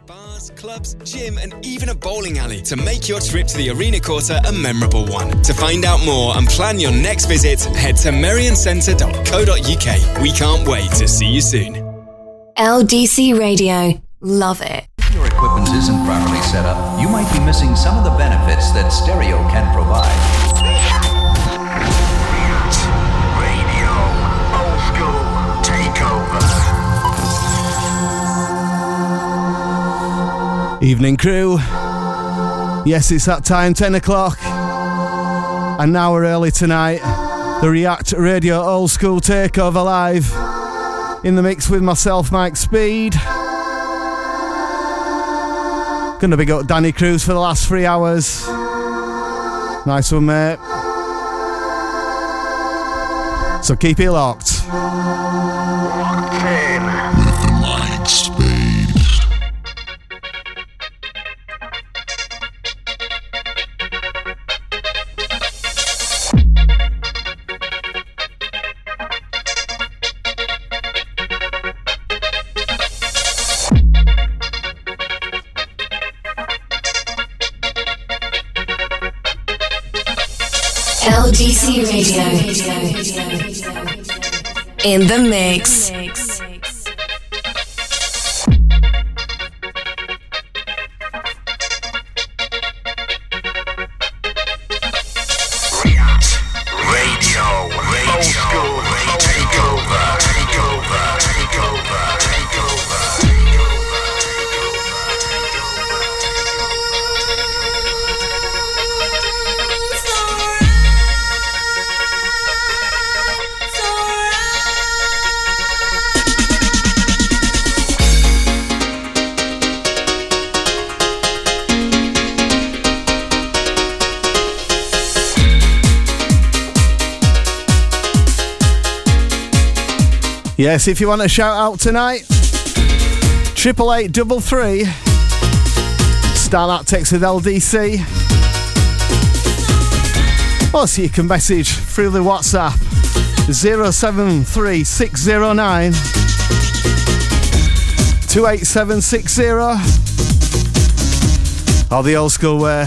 bars, clubs, gym, and even a bowling alley to make your trip to the Arena Quarter a memorable one. To find out more and plan your next visit, head to merrioncentre.co.uk. We can't wait to see you soon. LDC Radio. Love it. If your equipment isn't properly set up, you might be missing some of the benefits that stereo can provide. Evening crew. Yes, it's that time, 10 o'clock. An hour early tonight. The React Radio Old School Takeover Live. In the mix with myself, Mike Speed. Gonna big up Danny Cruz for the last three hours. Nice one, mate. So keep it locked. In the mix. Yes, if you want a shout out tonight, triple eight double three. Start that text with LDC. Or so you can message through the WhatsApp 073609 28760 or the old school way.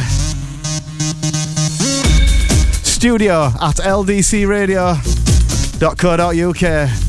Studio at ldcradio.co.uk.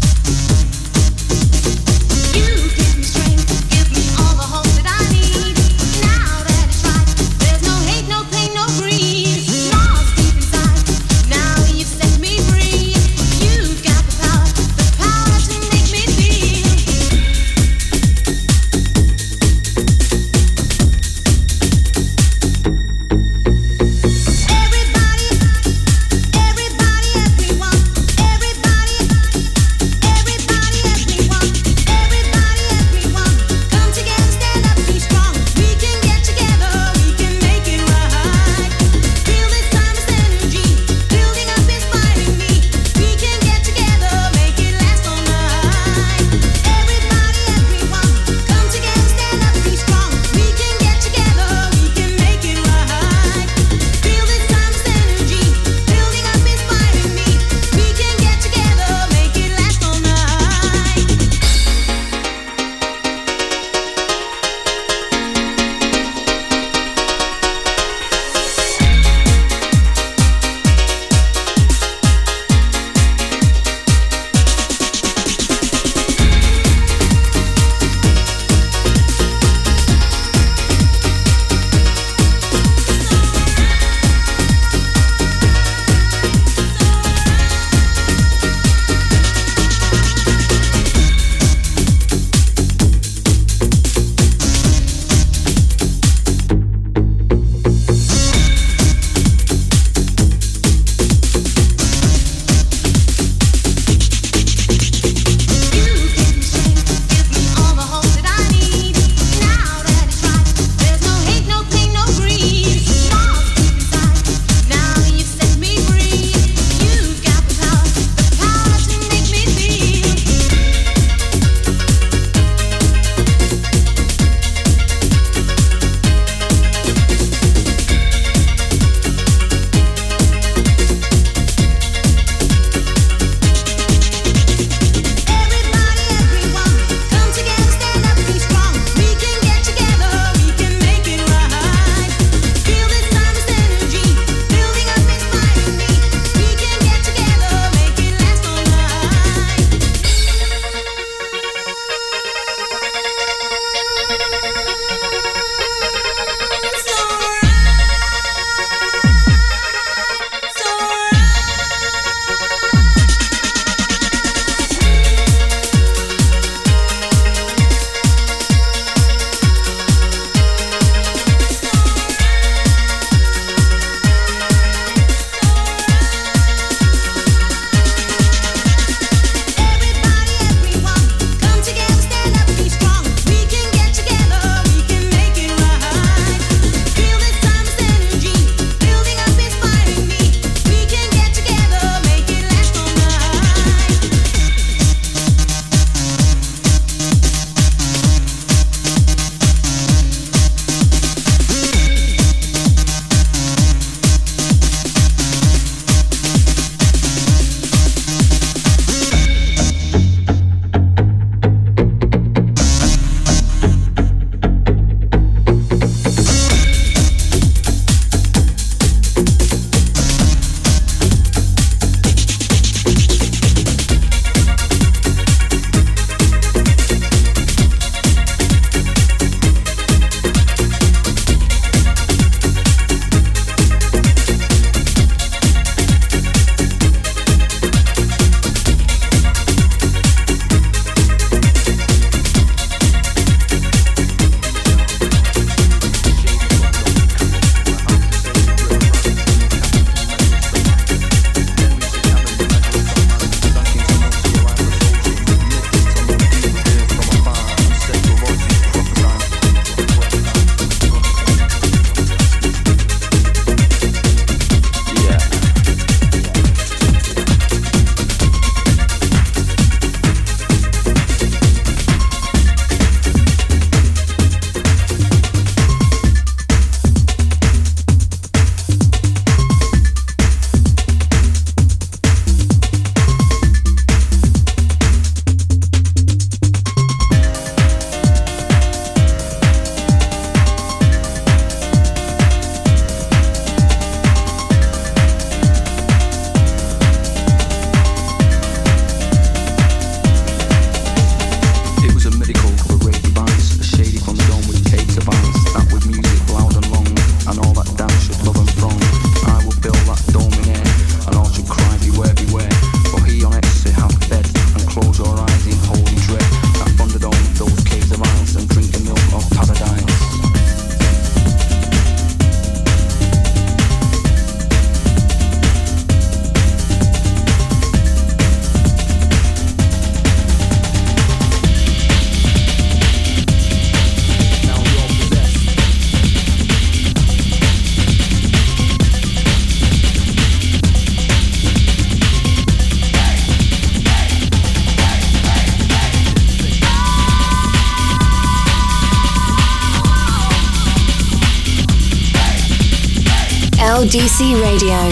Radio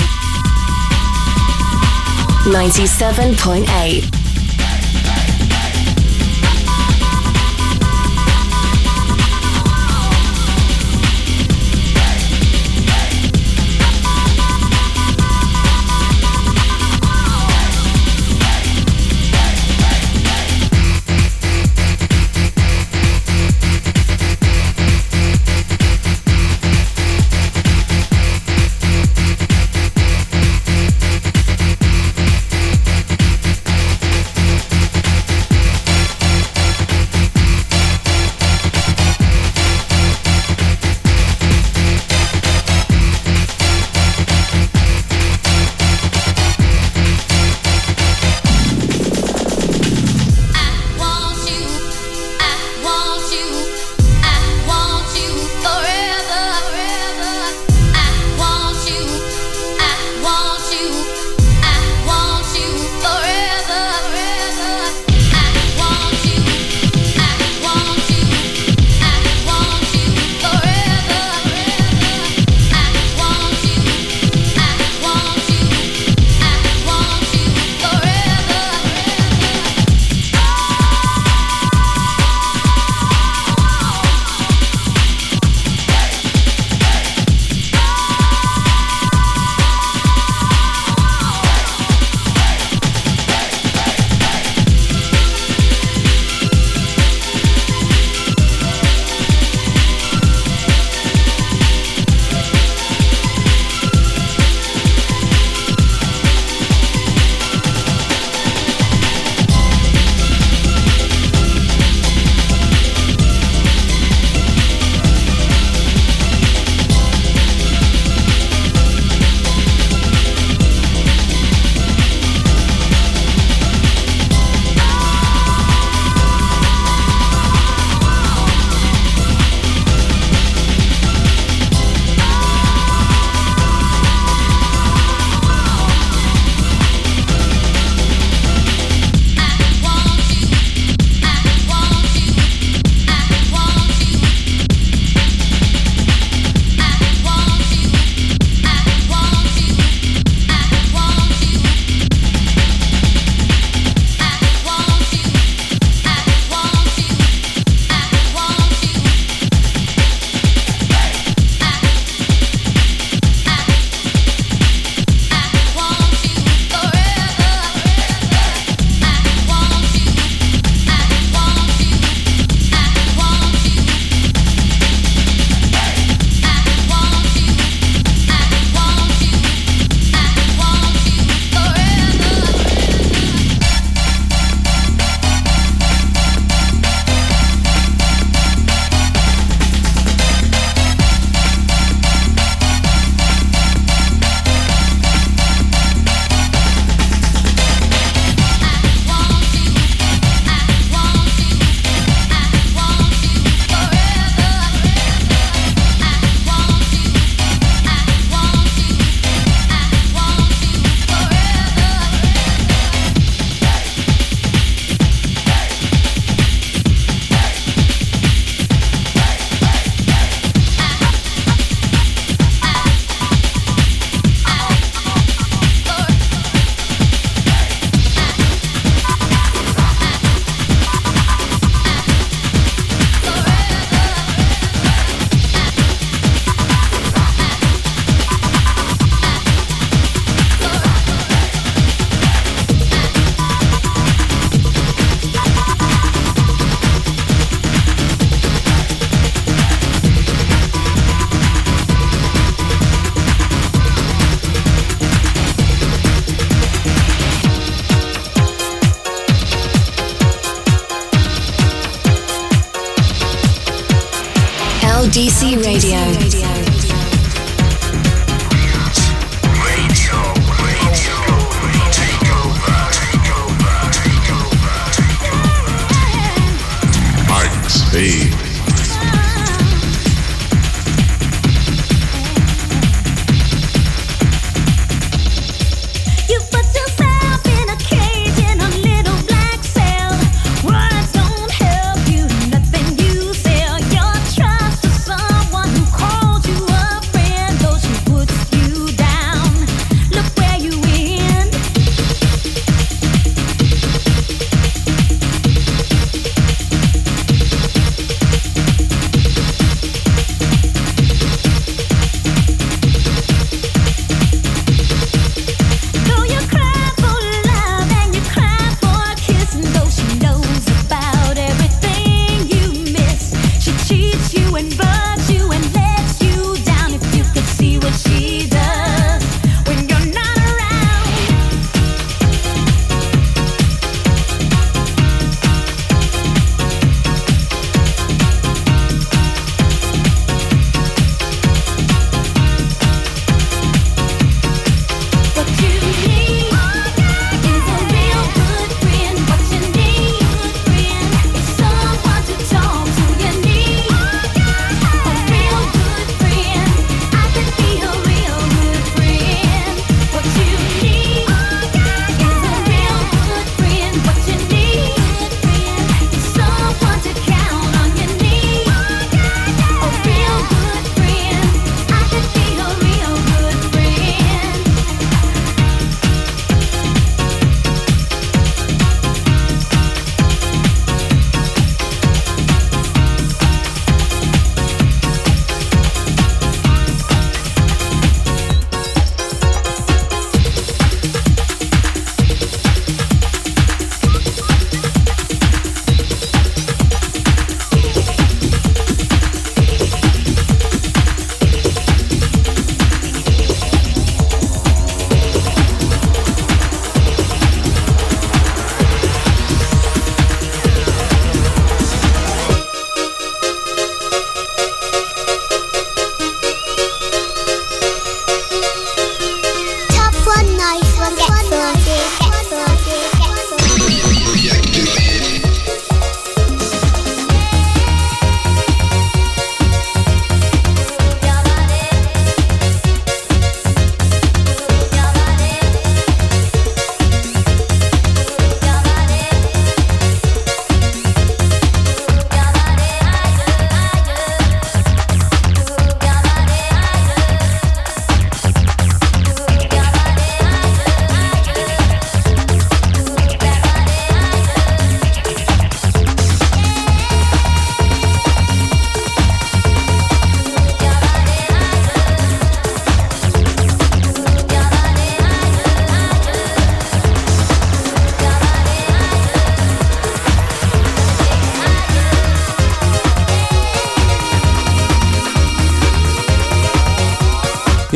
97.8.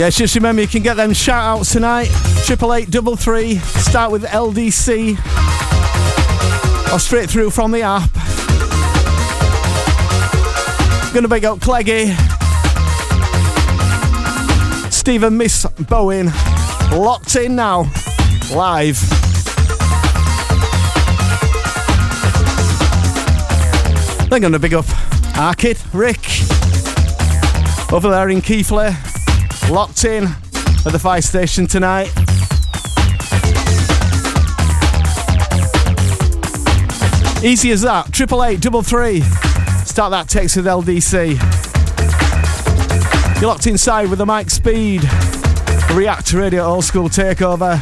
Yes, just remember you can get them shout outs tonight. Triple eight double three. Start with LDC. Or straight through from the app. Gonna big up Cleggy. Stephen Miss Bowen. Locked in now. Live. They're gonna big up Arkid, Rick. Over there in Keighley locked in at the fire station tonight. Easy as that. Triple eight double three. Start that text with LDC. You're locked inside with the Mike Speed. React Radio Old School Takeover.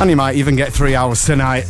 And you might even get three hours tonight.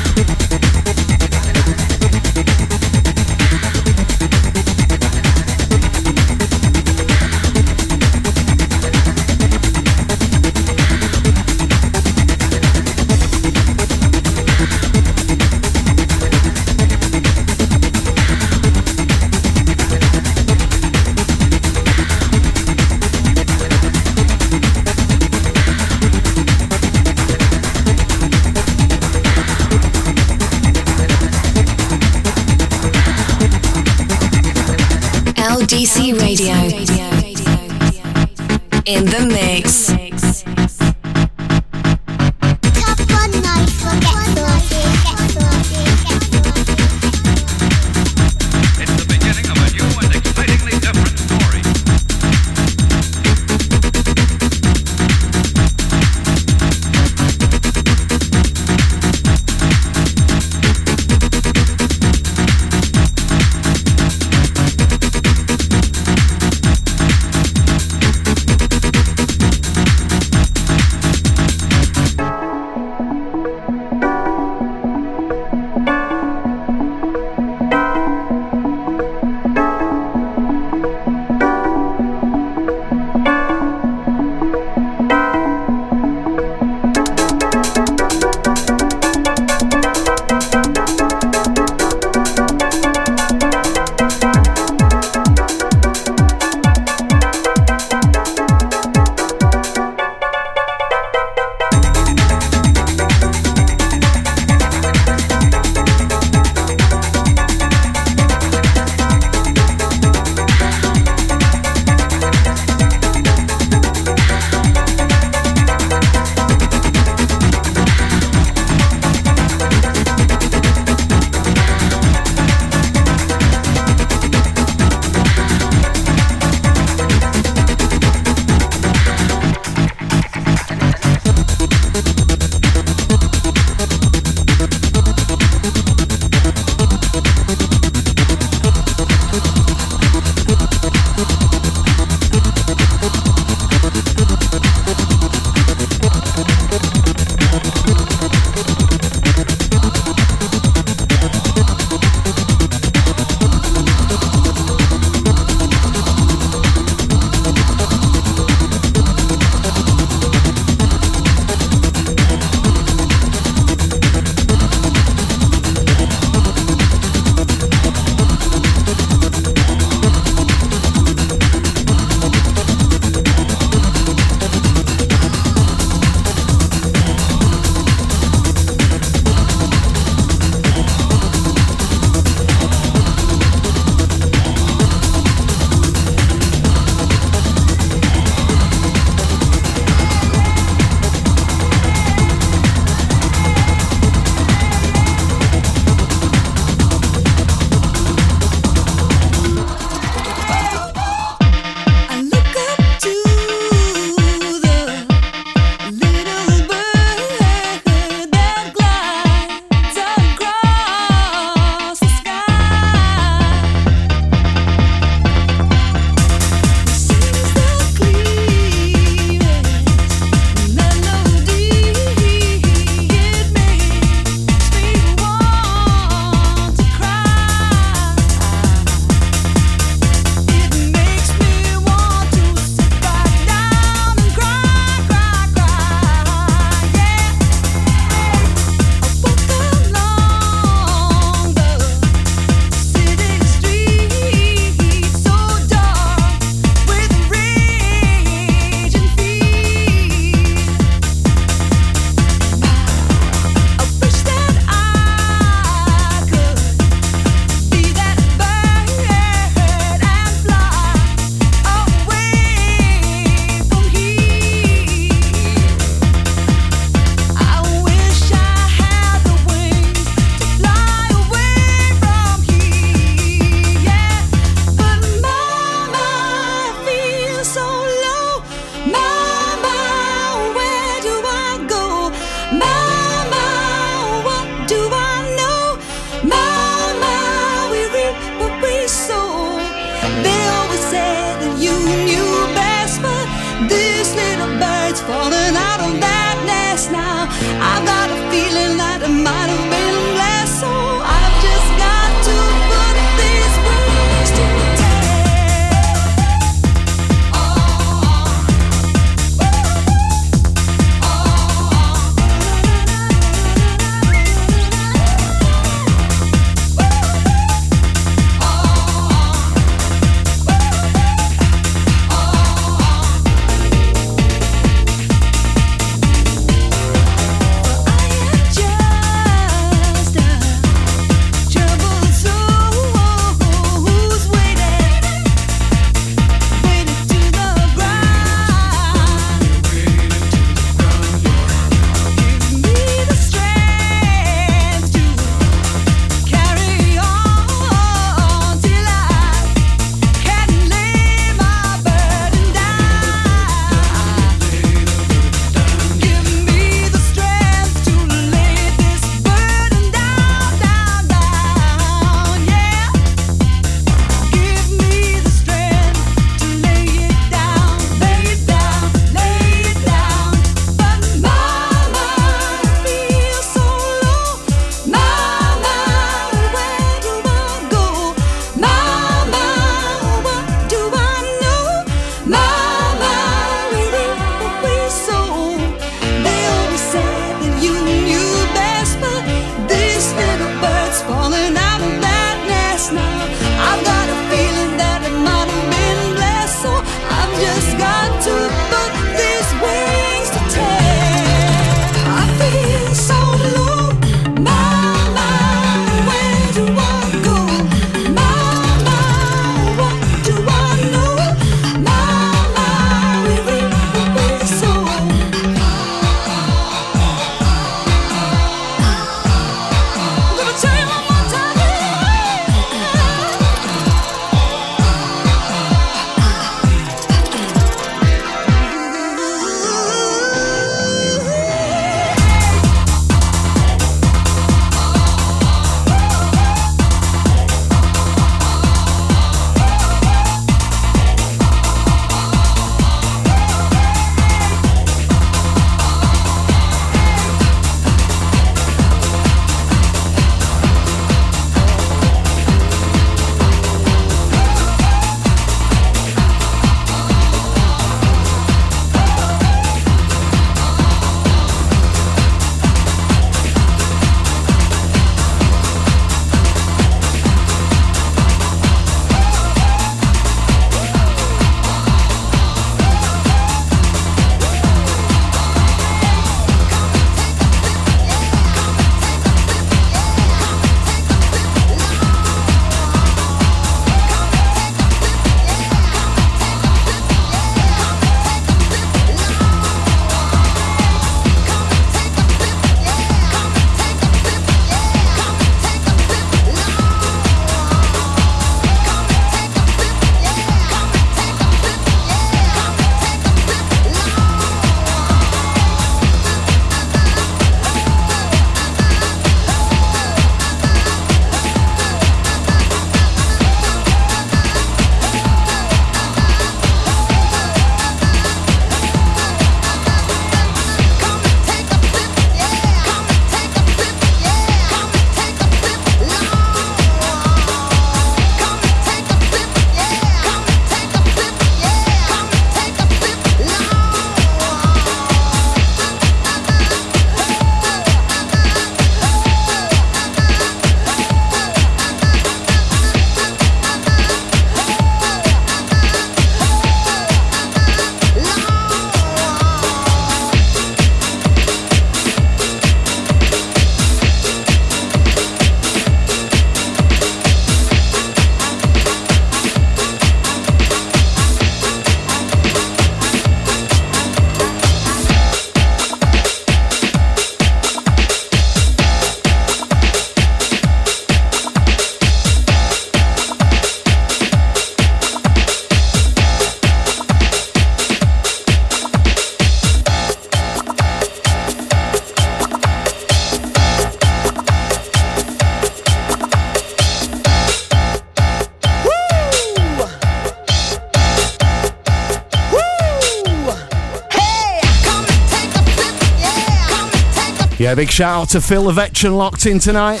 Big shout out to Phil Veteran locked in tonight.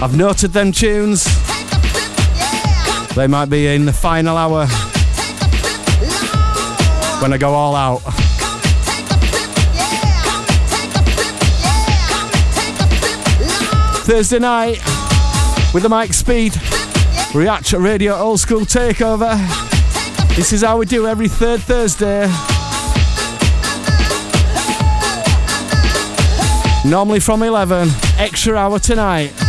I've noted them tunes. They might be in the final hour when I go all out. Thursday night with the Mike Speed React Radio Old School Takeover. This is how we do every third Thursday. Normally from 11, extra hour tonight.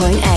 97.8.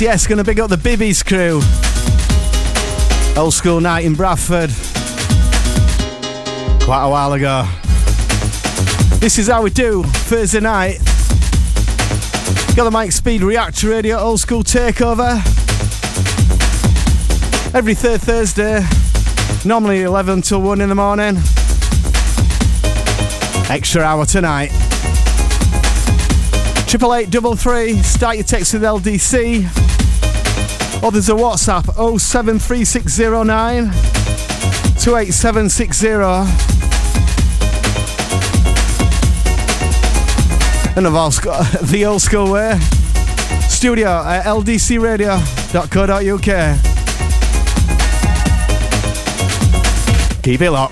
Yes, gonna big up the Bibbies crew. Old school night in Bradford. Quite a while ago. This is how we do Thursday night. Got the Mike Speed Reactor Radio Old School Takeover. Every third Thursday, normally 11 till 1 in the morning. Extra hour tonight. Triple eight double three. Start your text with LDC. Or there's a WhatsApp 07369 28760. And of all sco- the old school way. Studio at ldcradio.co.uk. Keep it locked.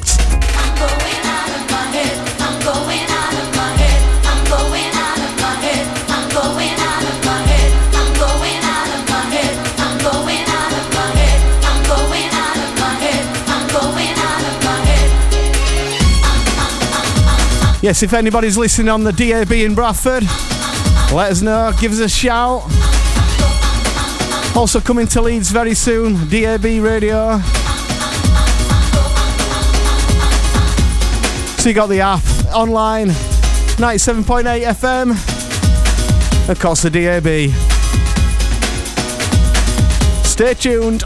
Yes, if anybody's listening on the DAB in Bradford, let us know. Give us a shout. Also coming to Leeds very soon, DAB radio. So you got the app online, 97.8 FM. Course, the DAB. Stay tuned.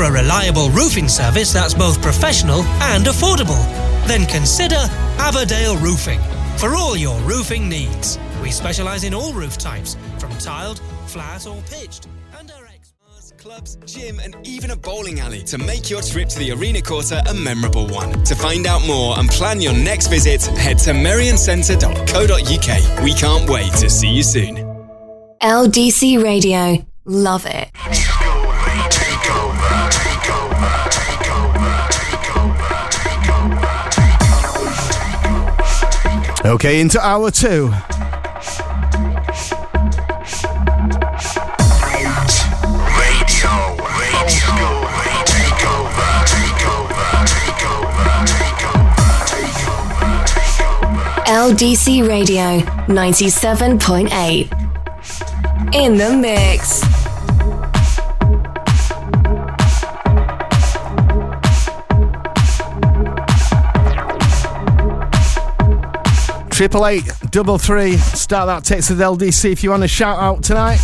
For a reliable roofing service that's both professional and affordable? Then consider Aberdale Roofing for all your roofing needs. We specialise in all roof types, from tiled, flat, or pitched. And our experts Clubs, gym, and even a bowling alley to make your trip to the Arena Quarter a memorable one. To find out more and plan your next visit, head to merrioncentre.co.uk. We can't wait to see you soon. LDC Radio. Love it. Okay, into hour two. LDC Radio 97.8. In the mix. Triple eight, double three. Start that text with LDC if you want a shout out tonight.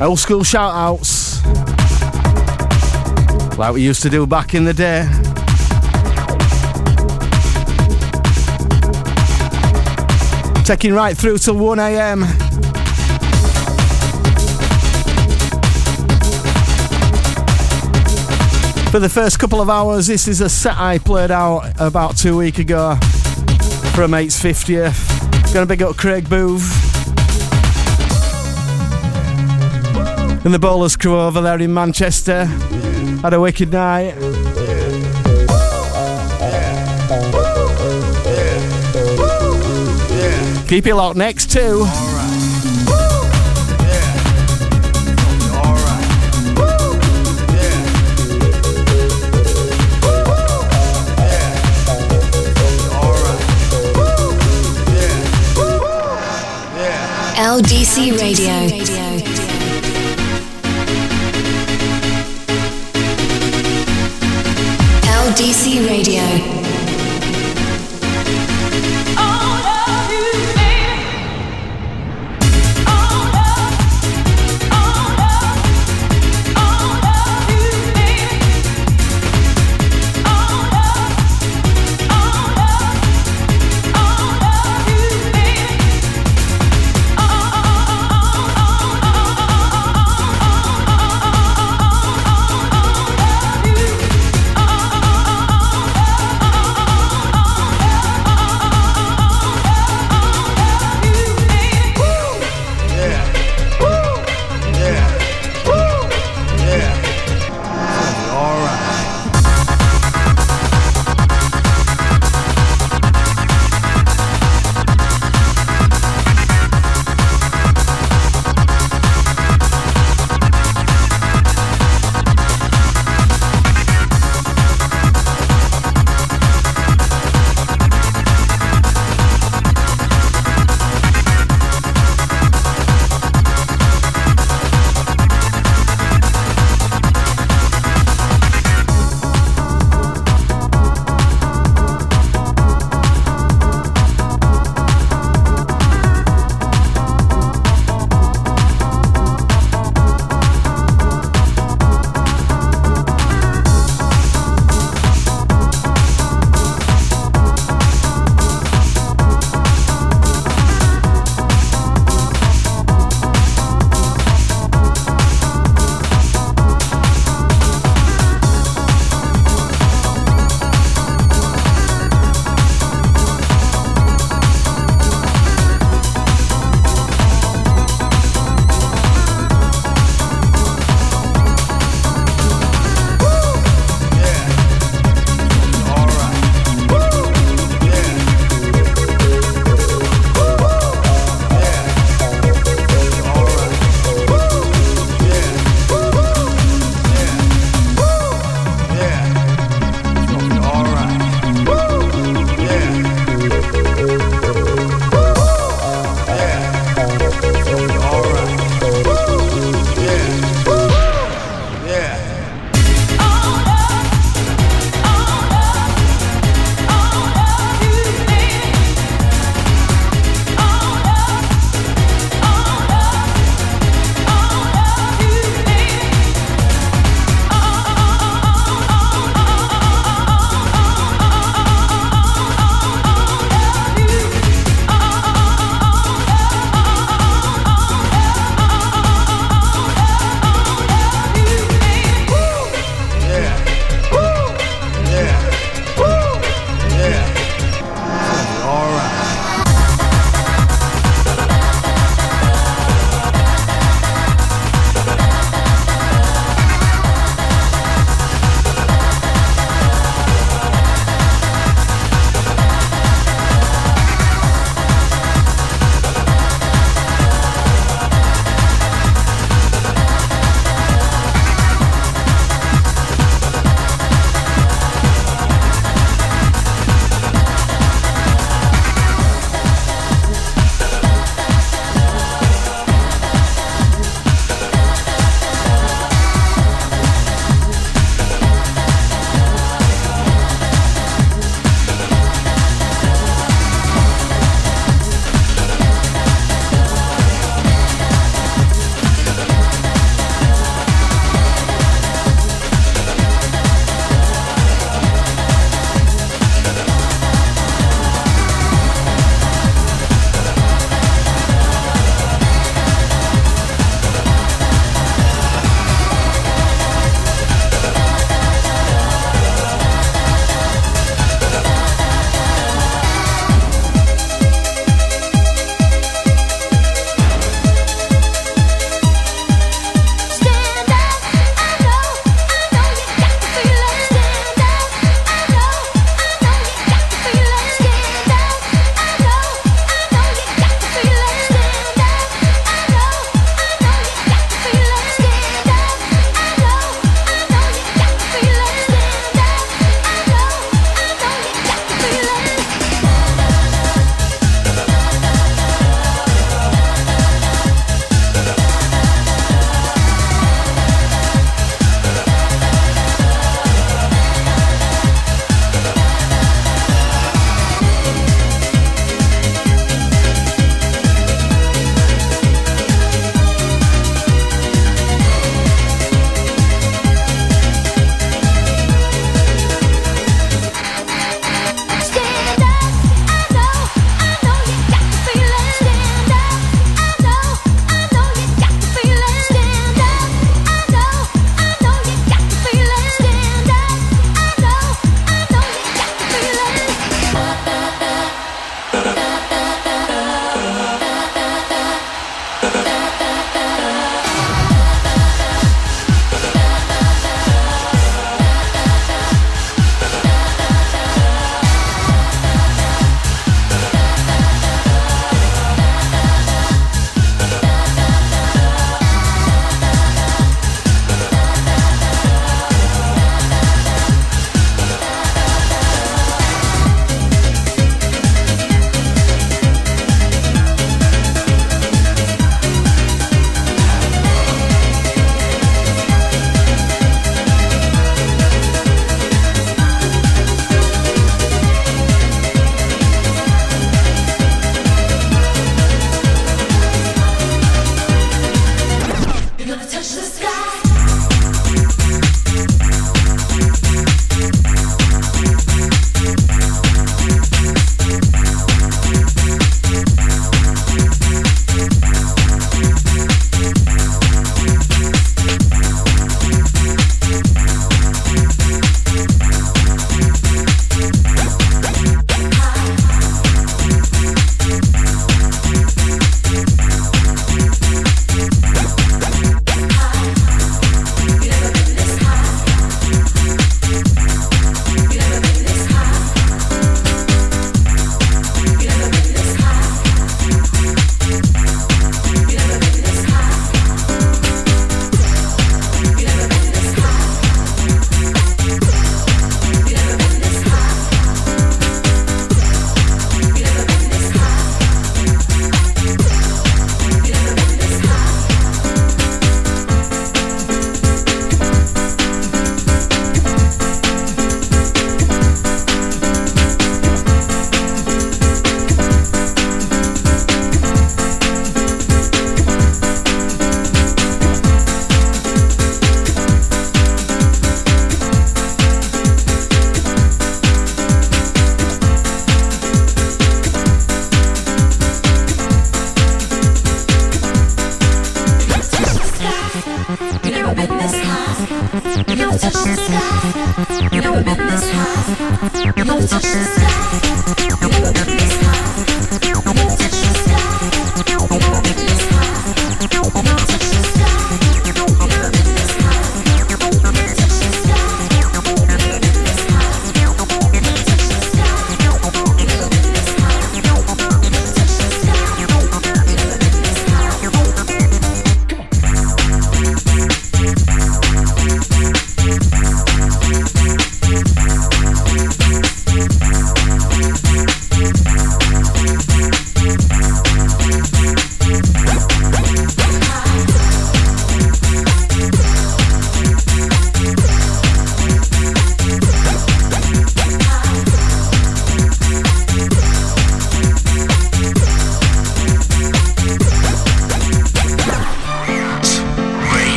Old school shout outs. Like we used to do back in the day. Taking right through till 1 a.m. For the first couple of hours, this is a set I played out about two weeks ago for a mate's 50th. Gonna big up Craig Booth. And the bowlers crew over there in Manchester. Had a wicked night. Keep it locked next too. LDC Radio. LDC Radio.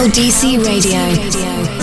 Over. LDC Radio.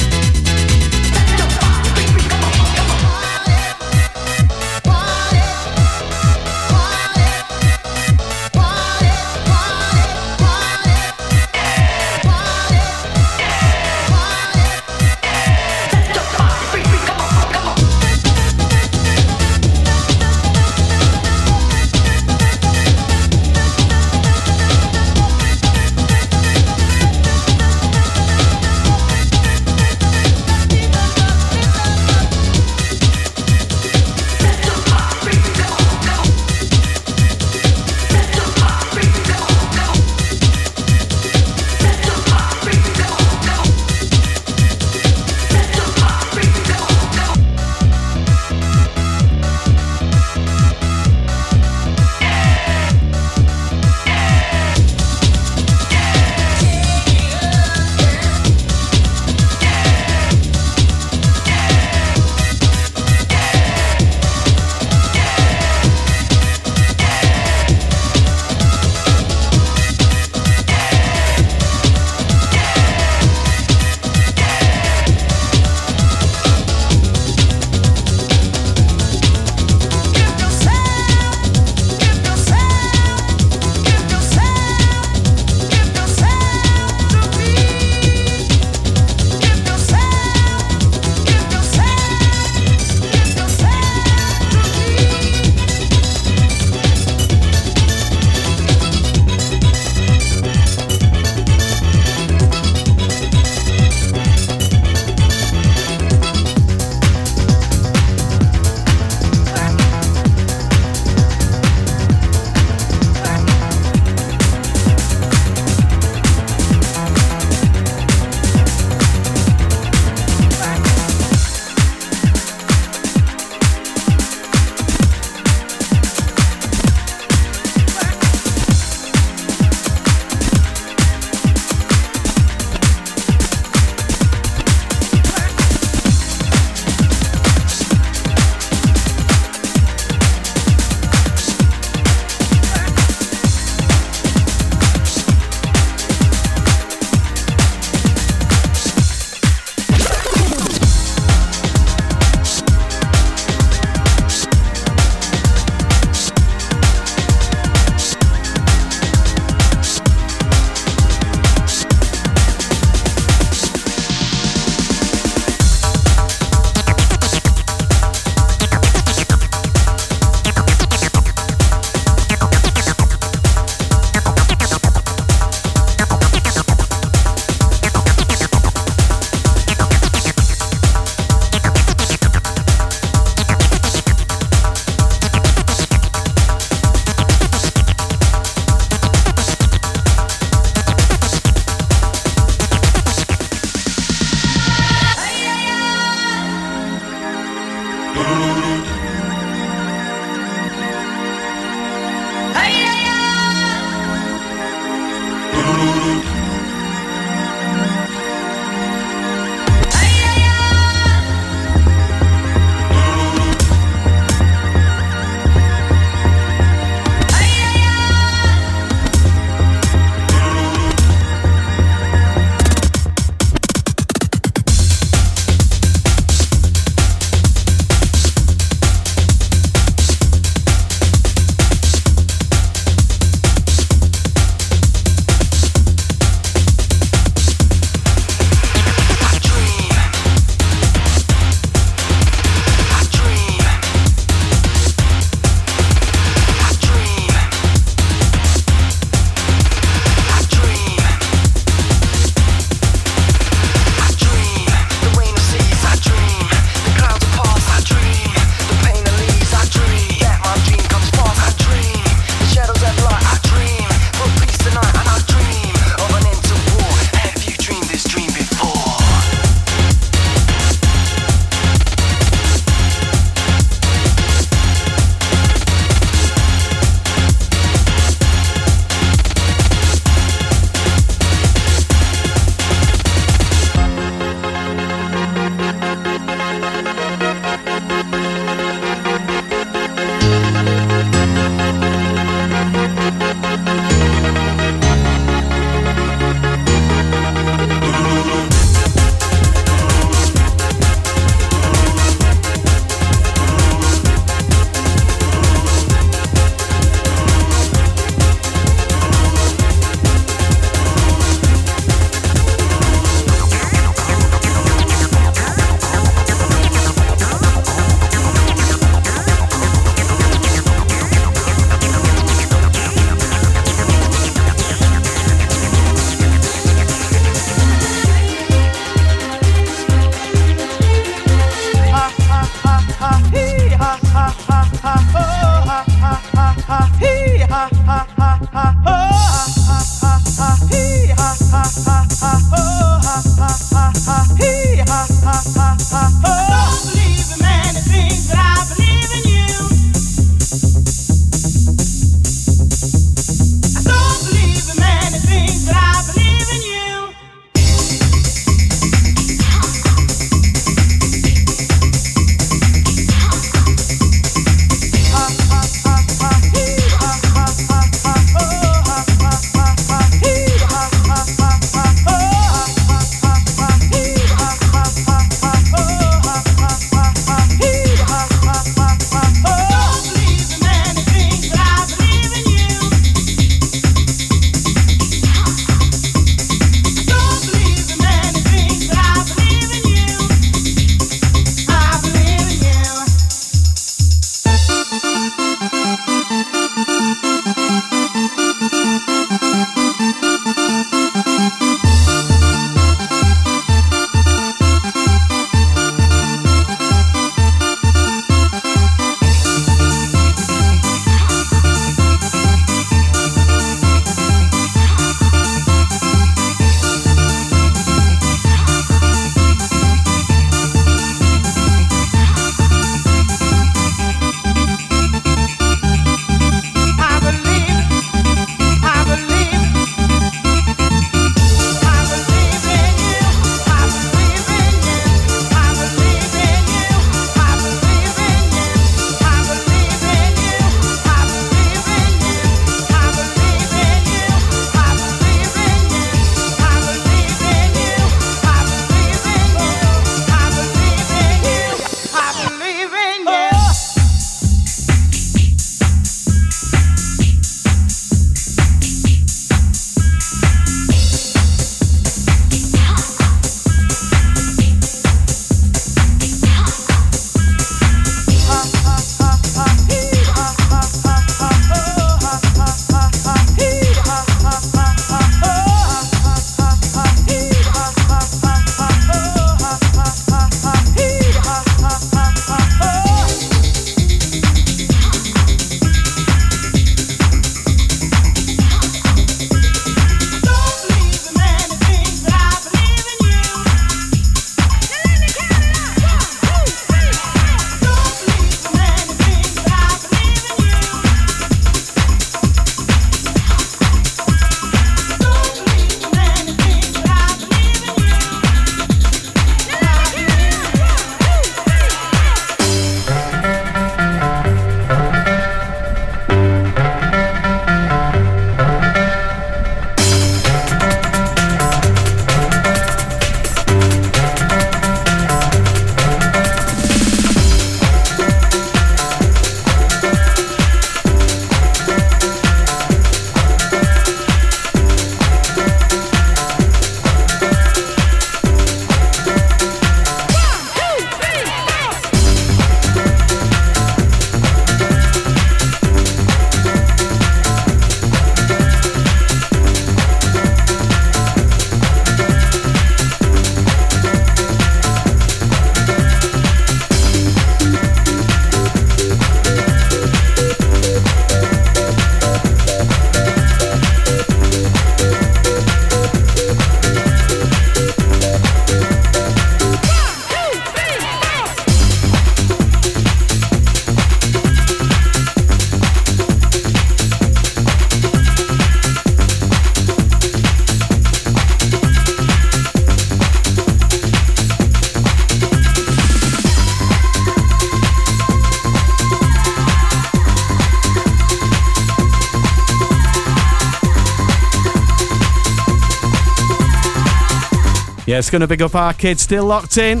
Yeah, it's going to big up our kids still locked in.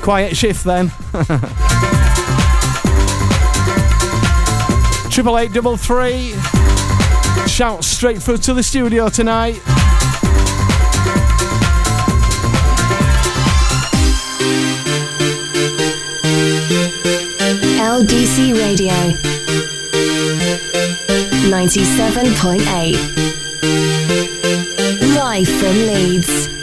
Quiet shift then. Triple eight double three. Shout straight through to the studio tonight. LDC Radio 97.8 Live from Leeds.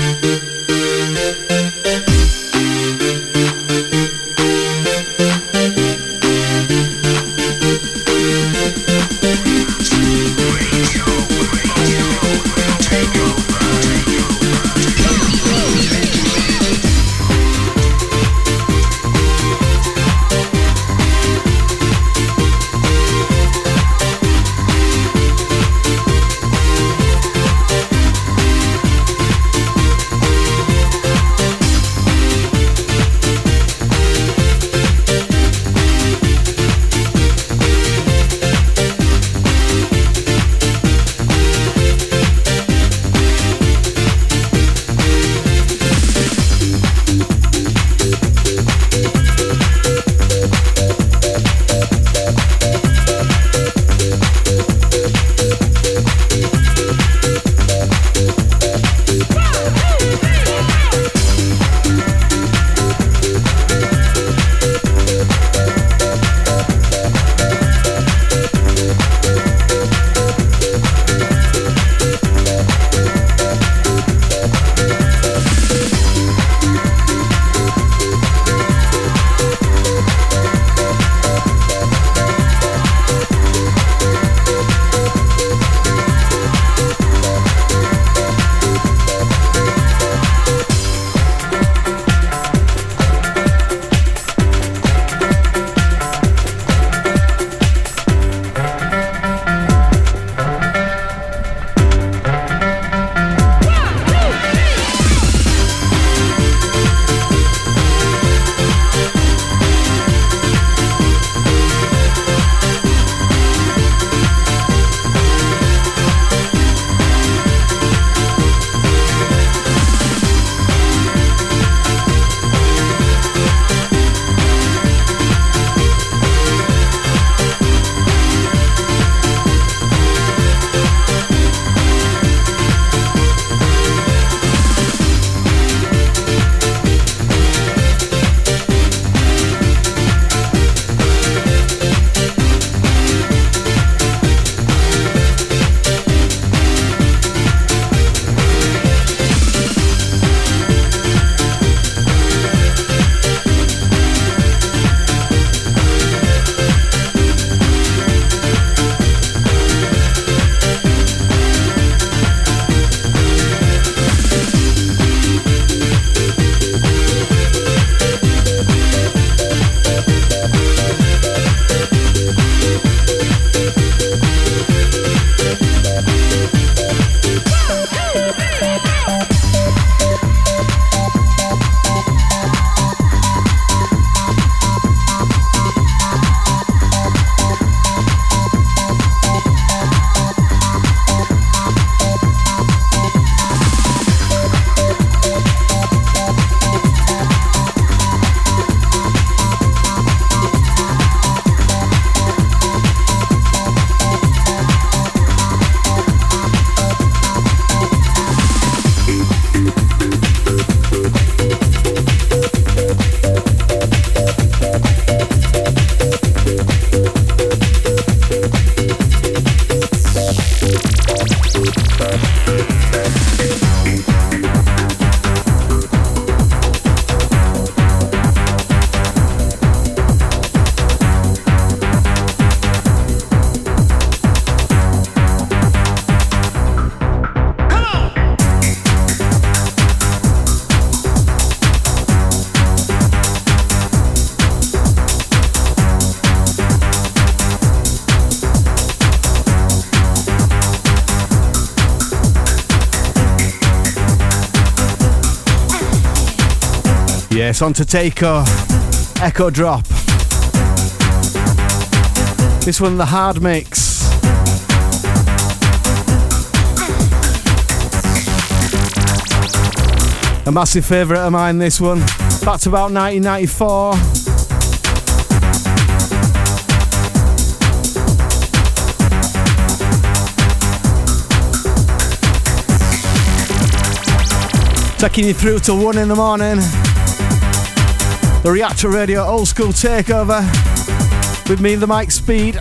Yes, on to Taker. Echo Drop. This one, the hard mix. A massive favourite of mine, this one. Back to about 1994. Taking you through till one in the morning. The Reactor Radio Old School Takeover with me, and the Mike Speed.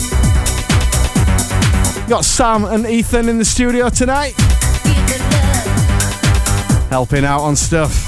Got Sam and Ethan in the studio tonight, helping out on stuff.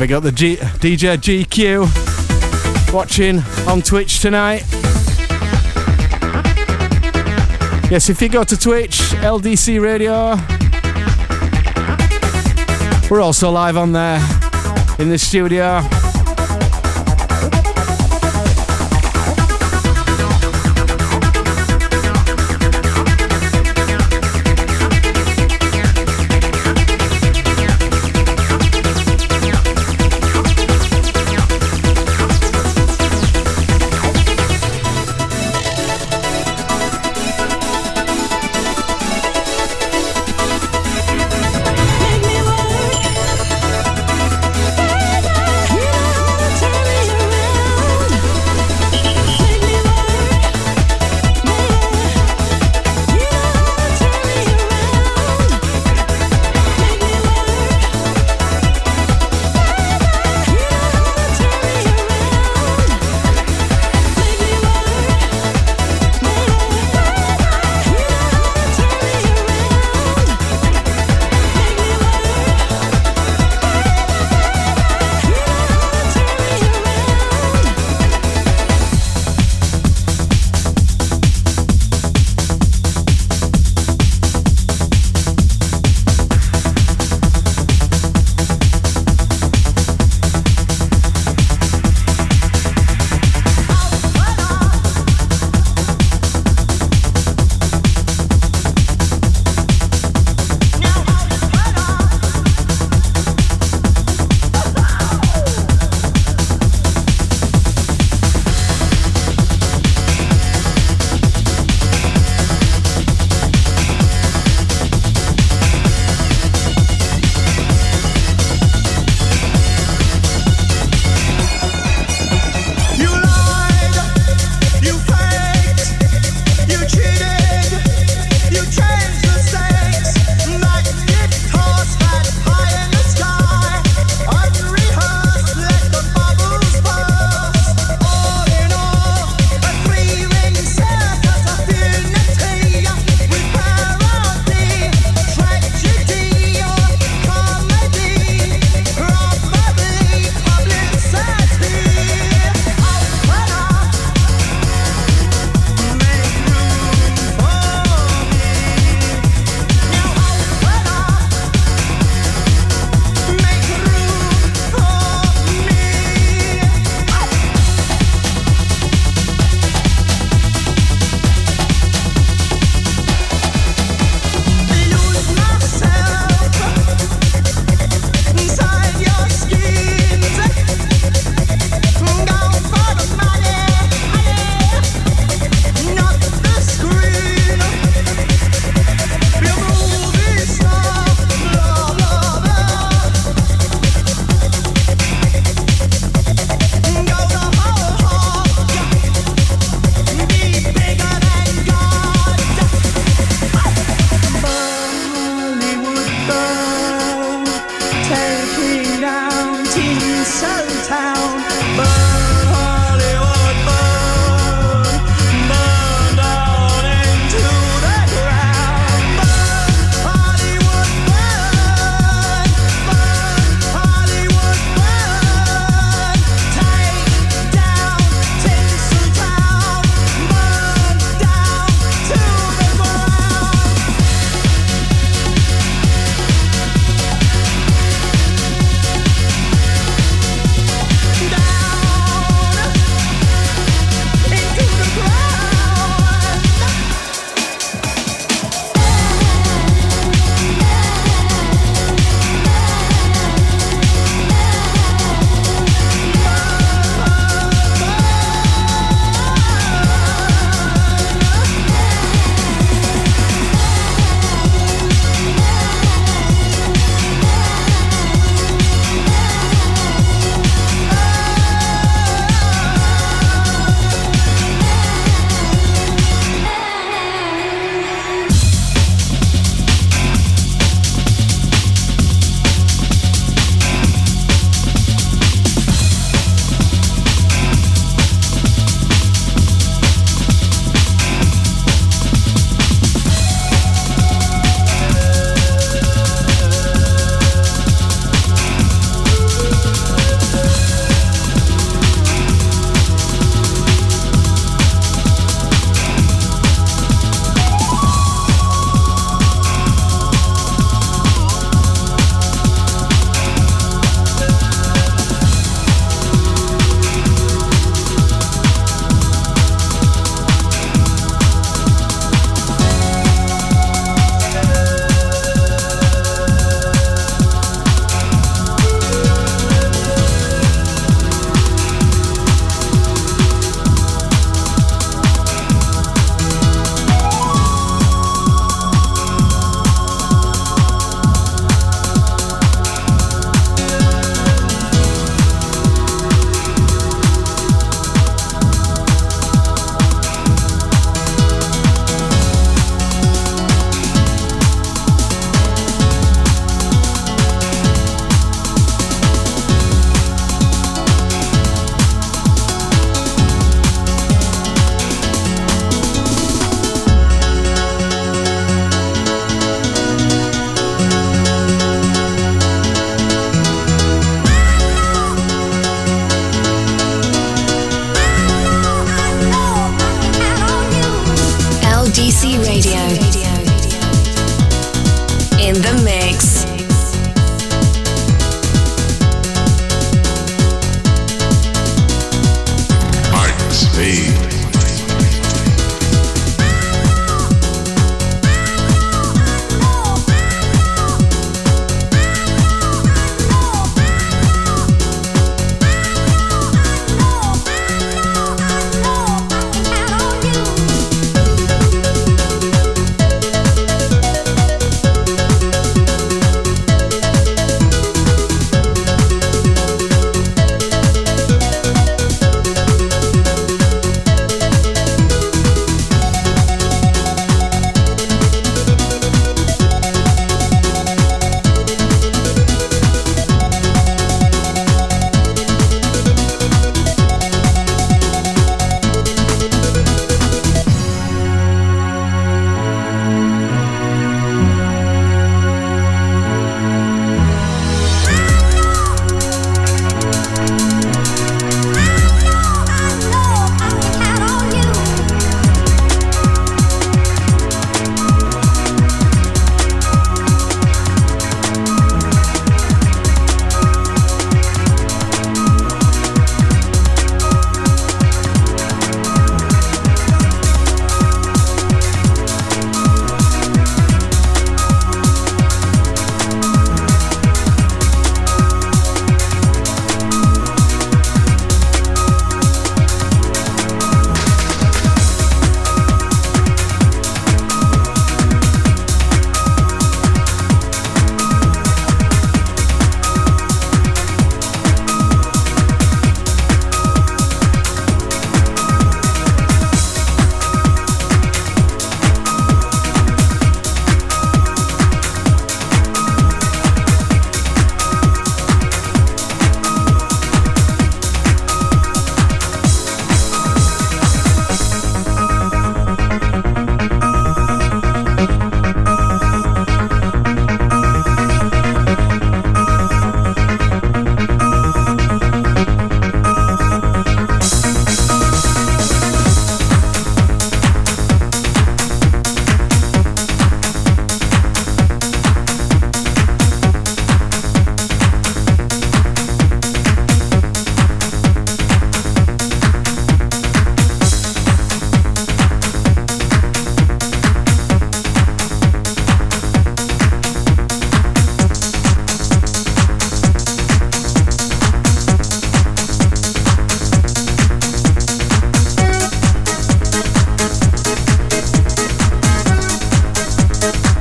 Big up the G- DJ GQ watching on Twitch tonight. Yes, if you go to Twitch, LDC Radio, we're also live on there in the studio.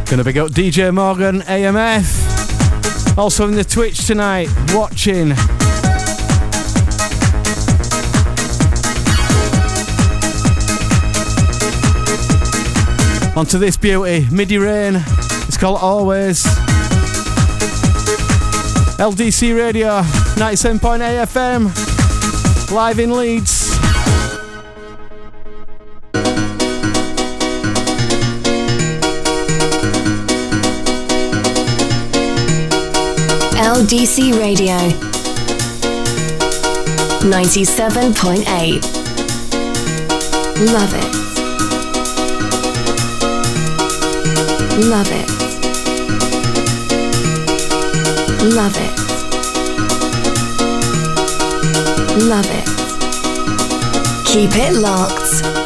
Gonna big up DJ Morgan AMF. Also in the Twitch tonight, watching. Onto this beauty, MIDI Rain. It's called Always. LDC Radio, 97.8 FM, live in Leeds. LDC Radio 97.8 Love it. Love it. Love it. Love it. Keep it locked.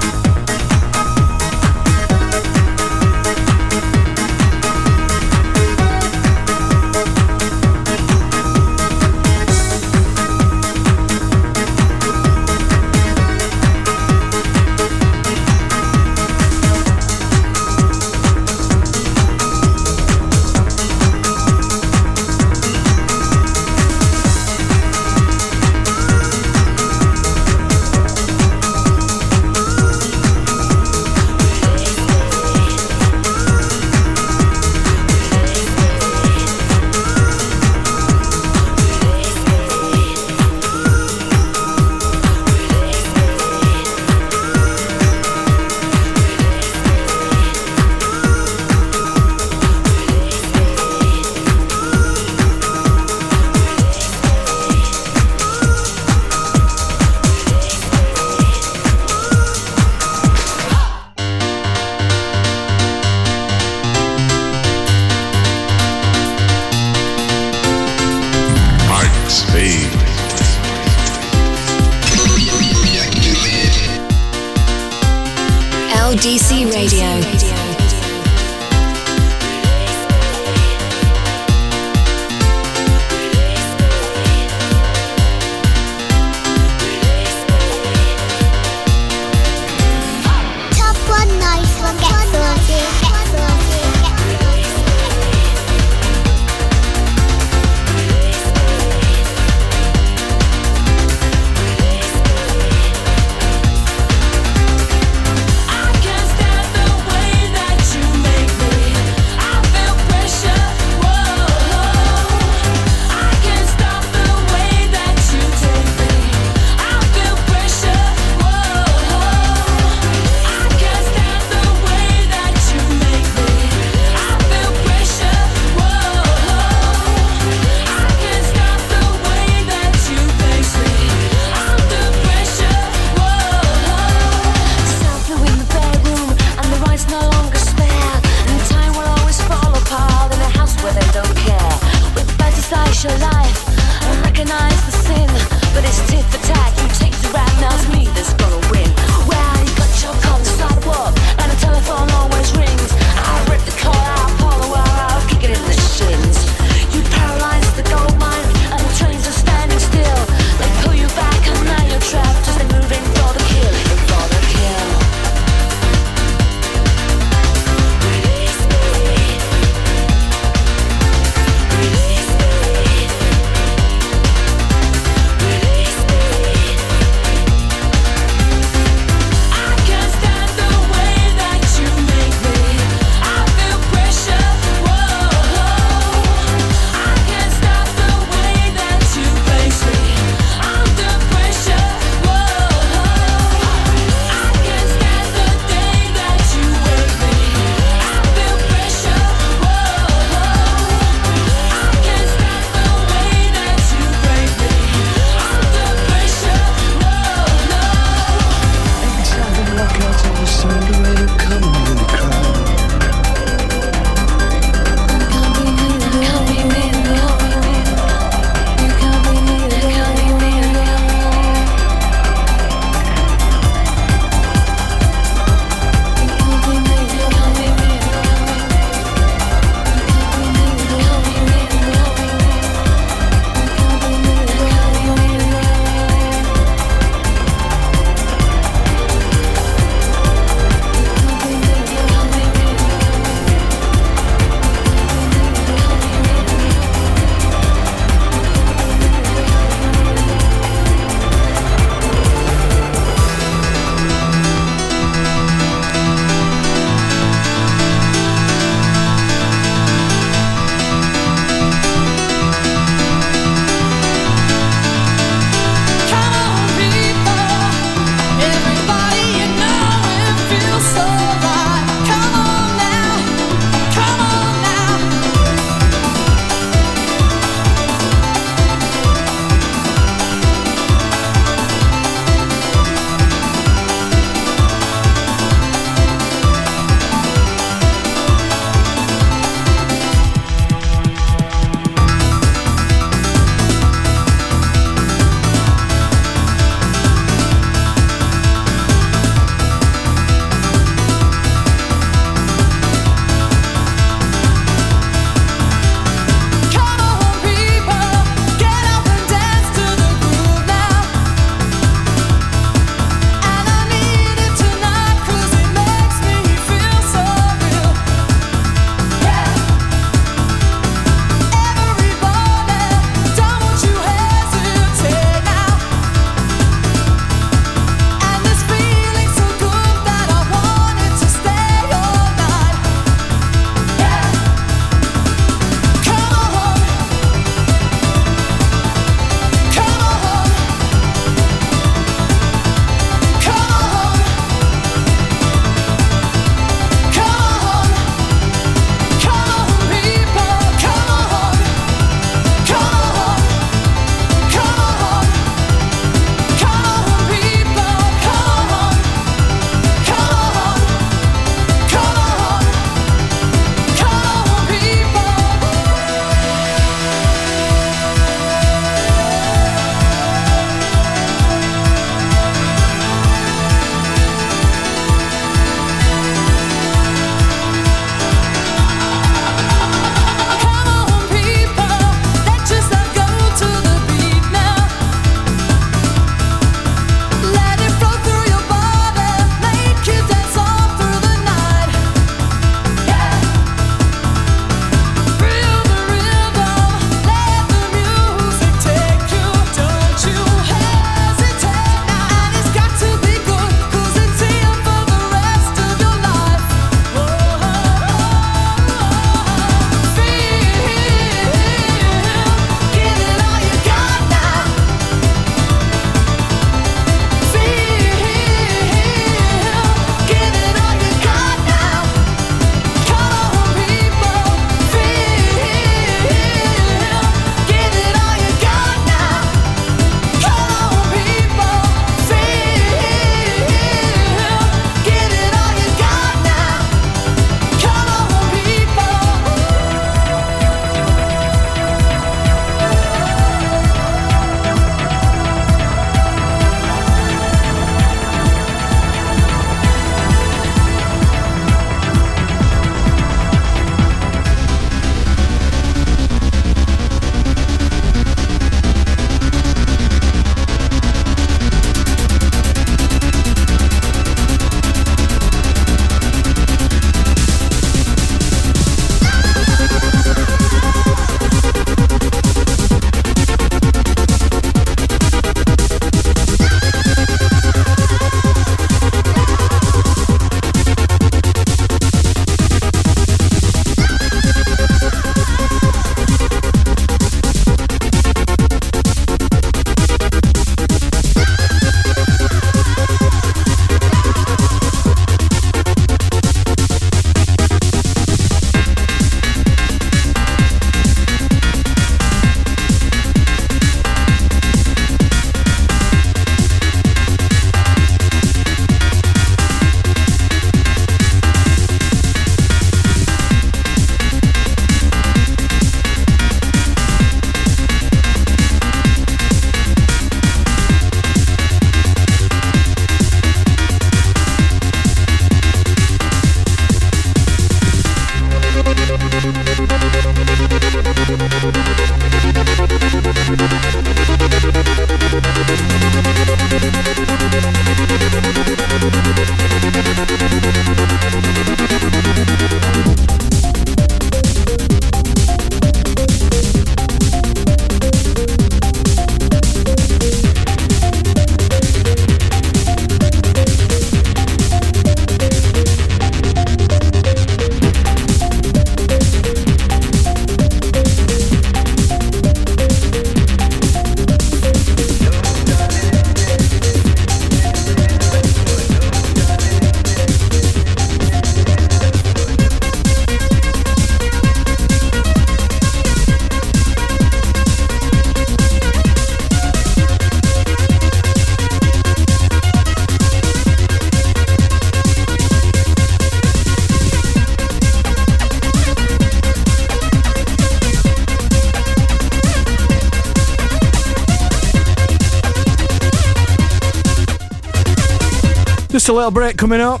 Just a little break coming up.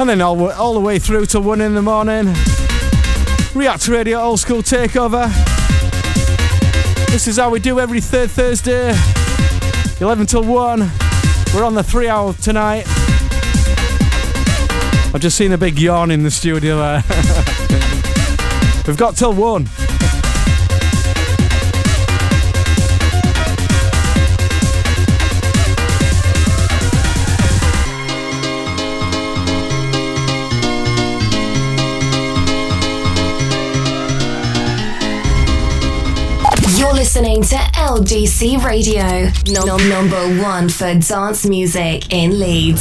And then all, all the way through to 1 in the morning. React Radio Old School Takeover. This is how we do every third Thursday, 11 till 1. We're on the three hour tonight. I've just seen a big yawn in the studio there. We've got till 1. Listening to LDC Radio, num- number one for dance music in Leeds.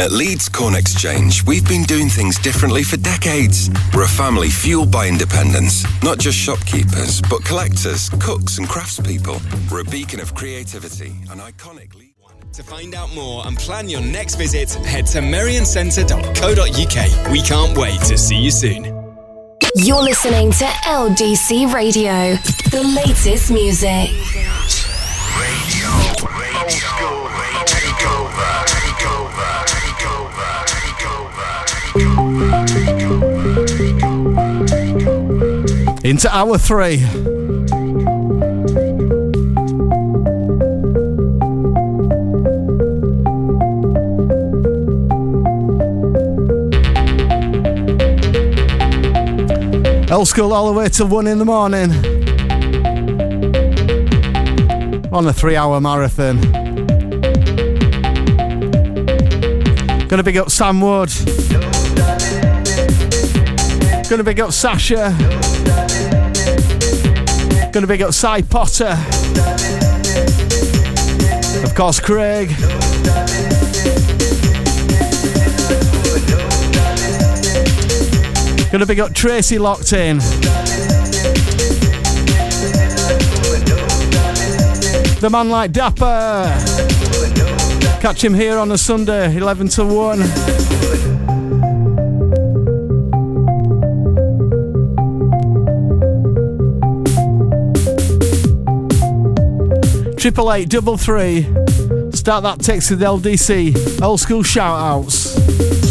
At Leeds Corn Exchange, we've been doing things differently for decades. We're a family fueled by independence, not just shopkeepers, but collectors, cooks, and craftspeople. We're a beacon of creativity, an iconic. To find out more and plan your next visit, head to merrioncentre.co.uk. We can't wait to see you soon. You're listening to LDC Radio, the latest music. Old school takeover, takeover, takeover, takeover. Into hour three. Old school all the way to one in the morning. On a three hour marathon. Gonna big up Sam Wood. Gonna big up Sasha. Gonna big up Cy Potter. Of course, Craig. Gonna big up Tracy locked in. The man like Dapper. Catch him here on a Sunday, 11 to 1. Triple eight double three. Start that text with LDC. Old school shout outs.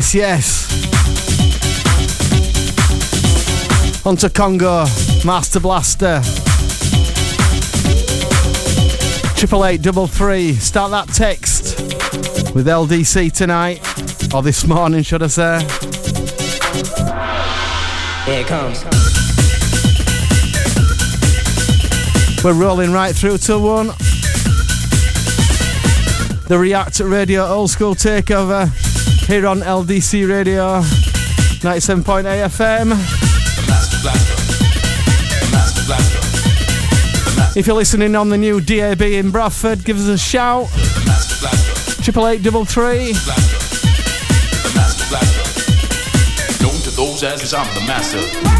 Yes, yes. Onto Congo, Master Blaster. Triple eight double three. Start that text with LDC tonight, or this morning, should I say? Here it comes. We're rolling right through to one. The React Radio Old School Takeover here on LDC Radio 97.8 FM. If you're listening on the new DAB in Bradford, give us a shout. Triple eight double three. Known to those as I'm the master.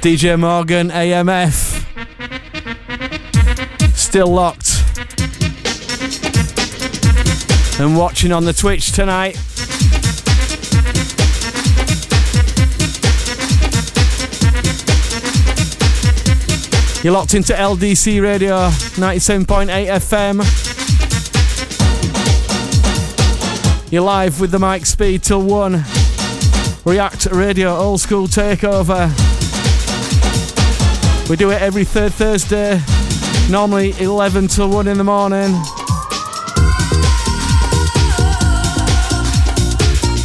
DJ Morgan AMF. Still locked. And watching on the Twitch tonight. You're locked into LDC Radio 97.8 FM. You're live with the Mike Speed till 1. React Radio Old School Takeover. We do it every third Thursday, normally 11 till 1 in the morning.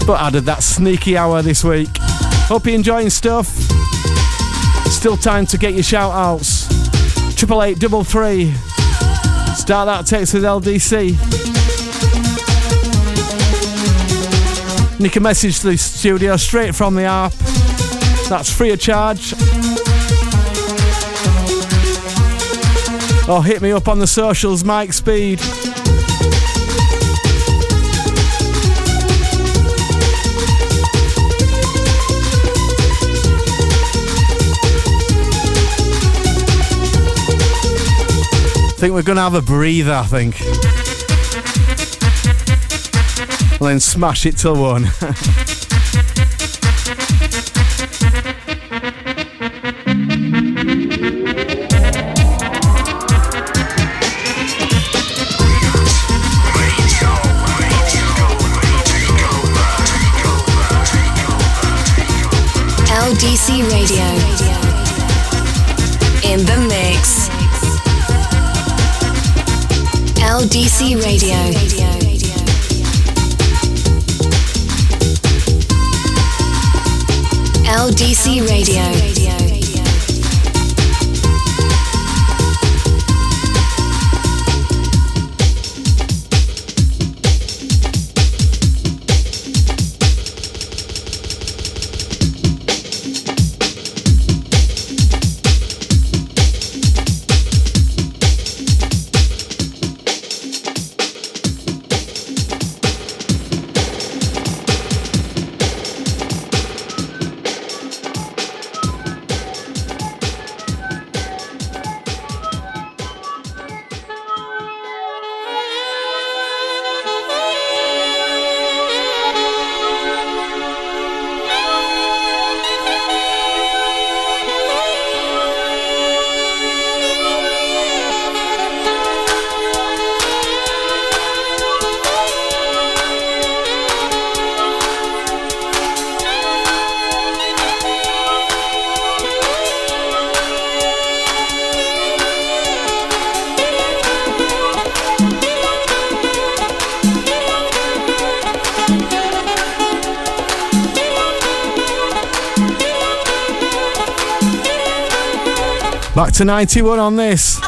But added that sneaky hour this week. Hope you're enjoying stuff. Still time to get your shout outs. Triple eight double three. Start that text with LDC. Nick a message to the studio straight from the app. That's free of charge. Or hit me up on the socials, Mike Speed. I think we're gonna have a breather, I think. And then smash it till one. to 91 on this.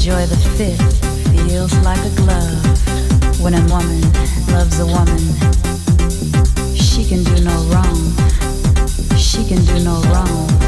enjoy the fit feels like a glove. When a woman loves a woman, she can do no wrong. She can do no wrong.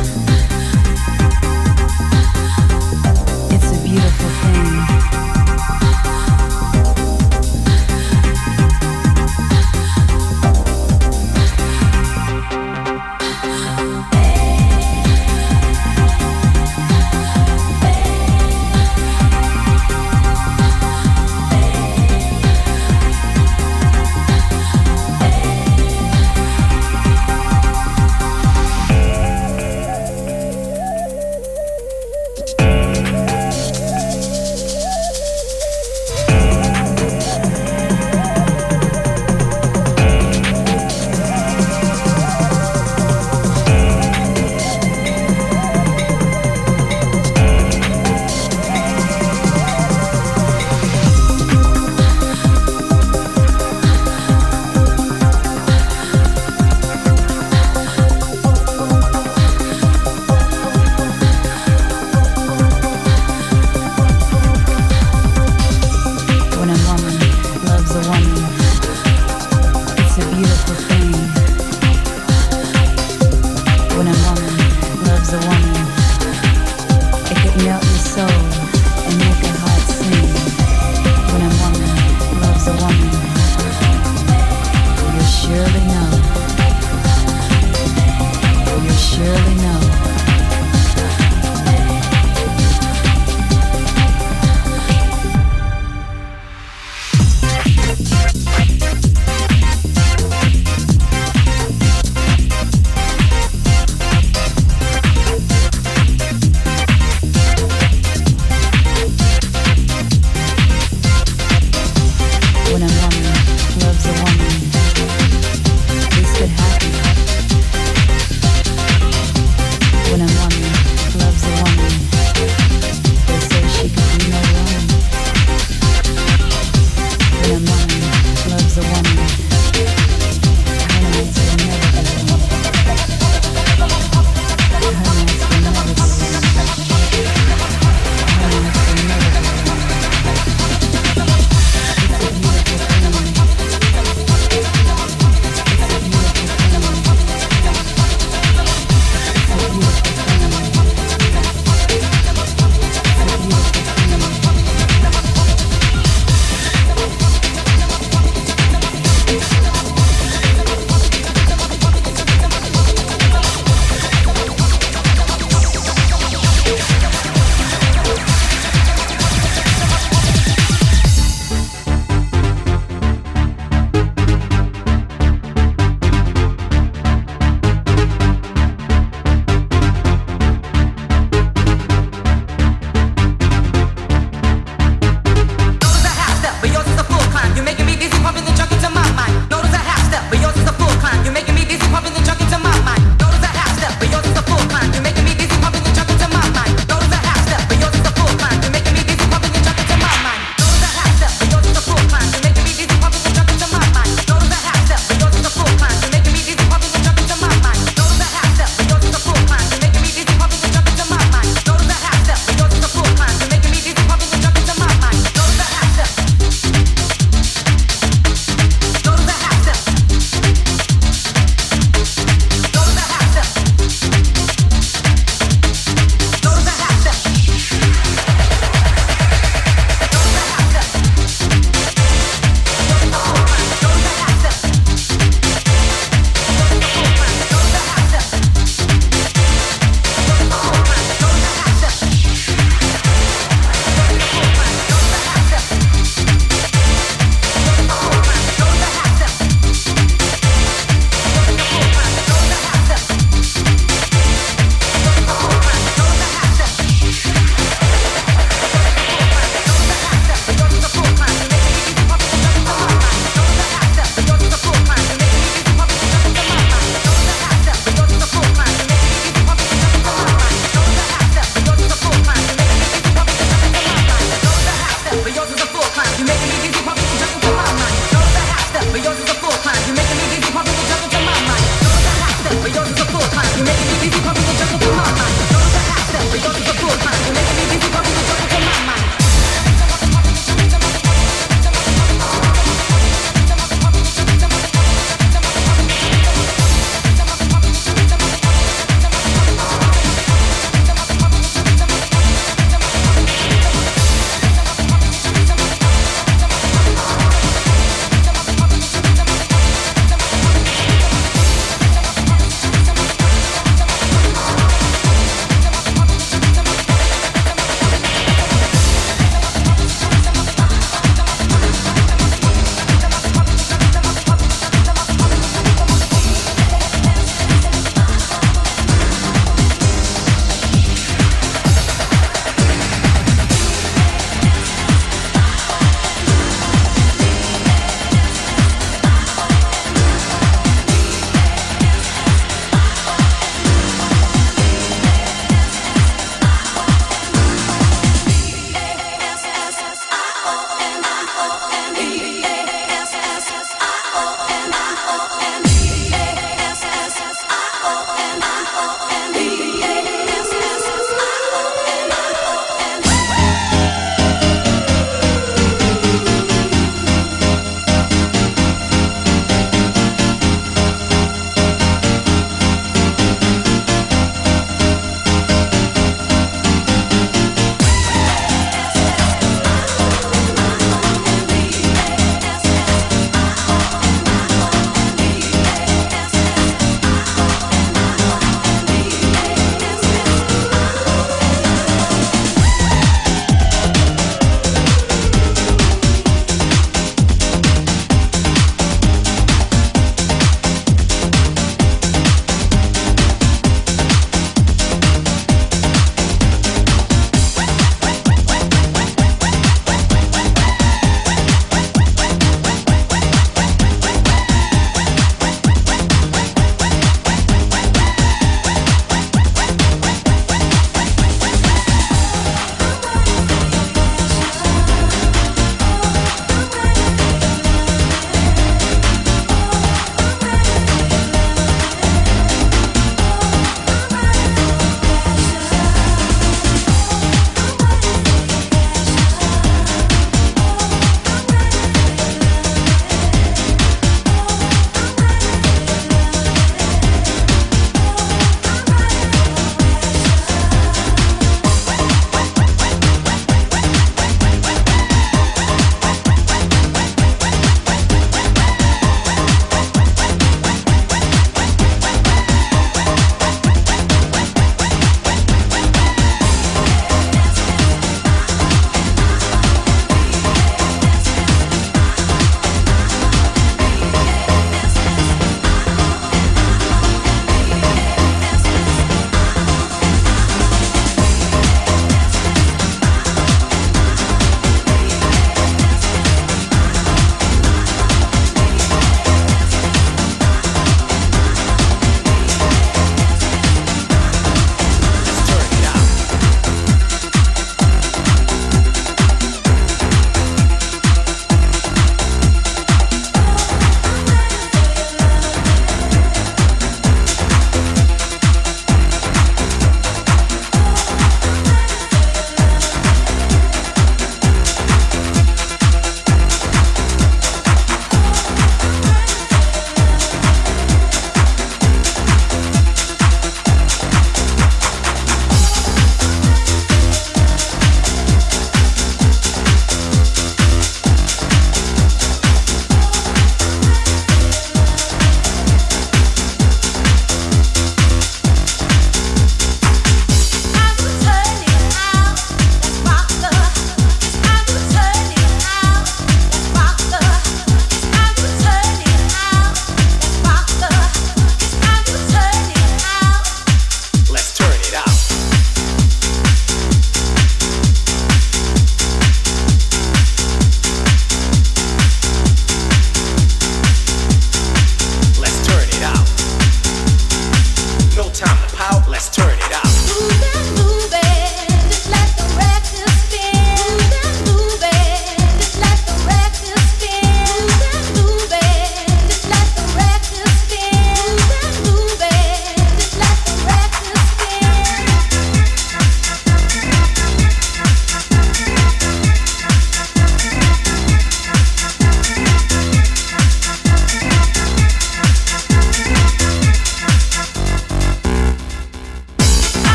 clap, you make it easy, pump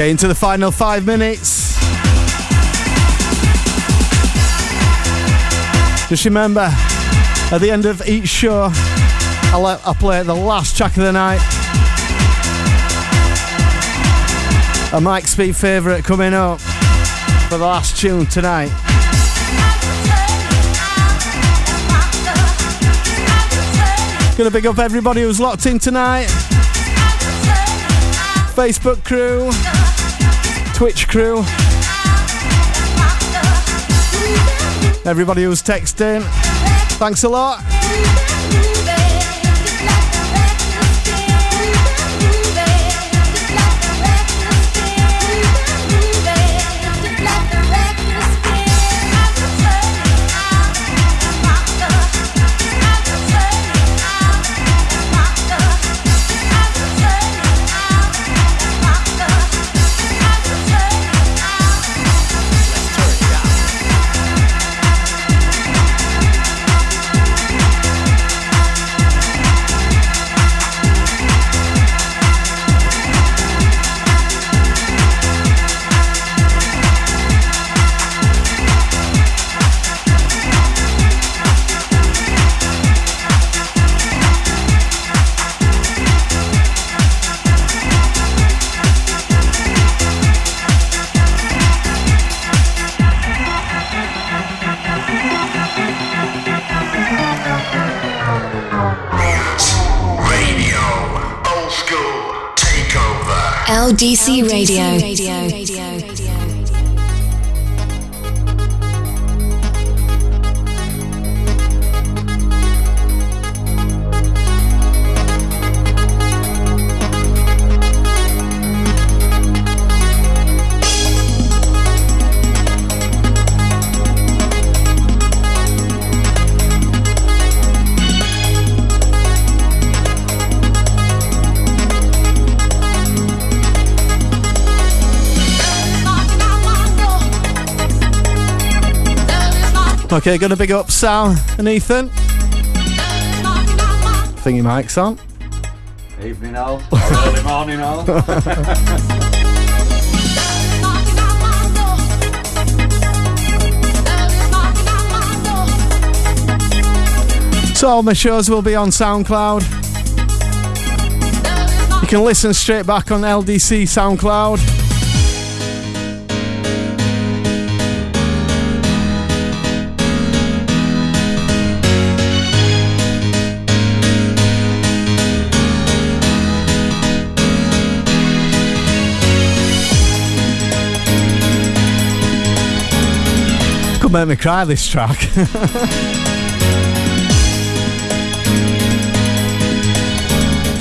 Okay, into the final five minutes. Just remember, at the end of each show, I'll, let, I'll play the last track of the night. A Mike Speed favourite coming up for the last tune tonight. Gonna big up everybody who's locked in tonight. Facebook crew, Twitch crew, everybody who's texting. Thanks a lot. LDC Radio. Okay, gonna big up Sal and Ethan. Thingy mic's on. Evening all, early morning all. So all my shows will be on SoundCloud. You can listen straight back on LDC SoundCloud. Could make me cry this track.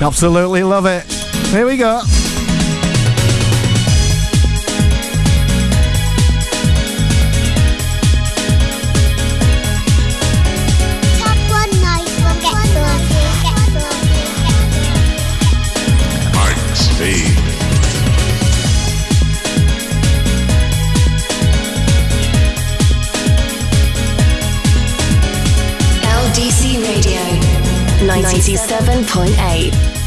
Absolutely love it. Here we go. 97.8.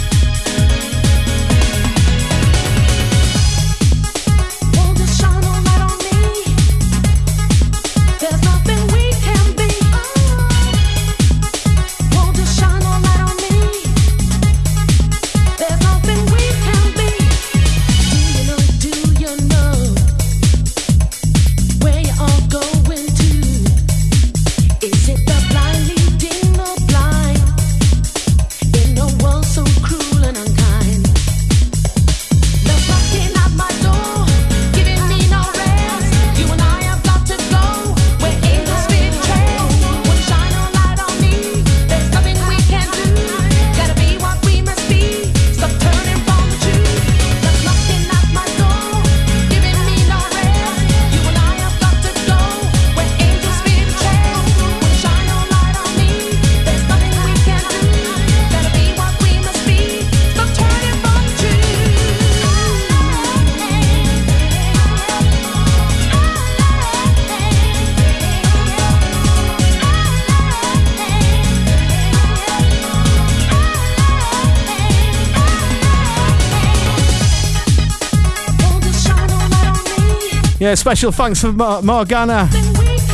Yeah, special thanks for Mor- Morgana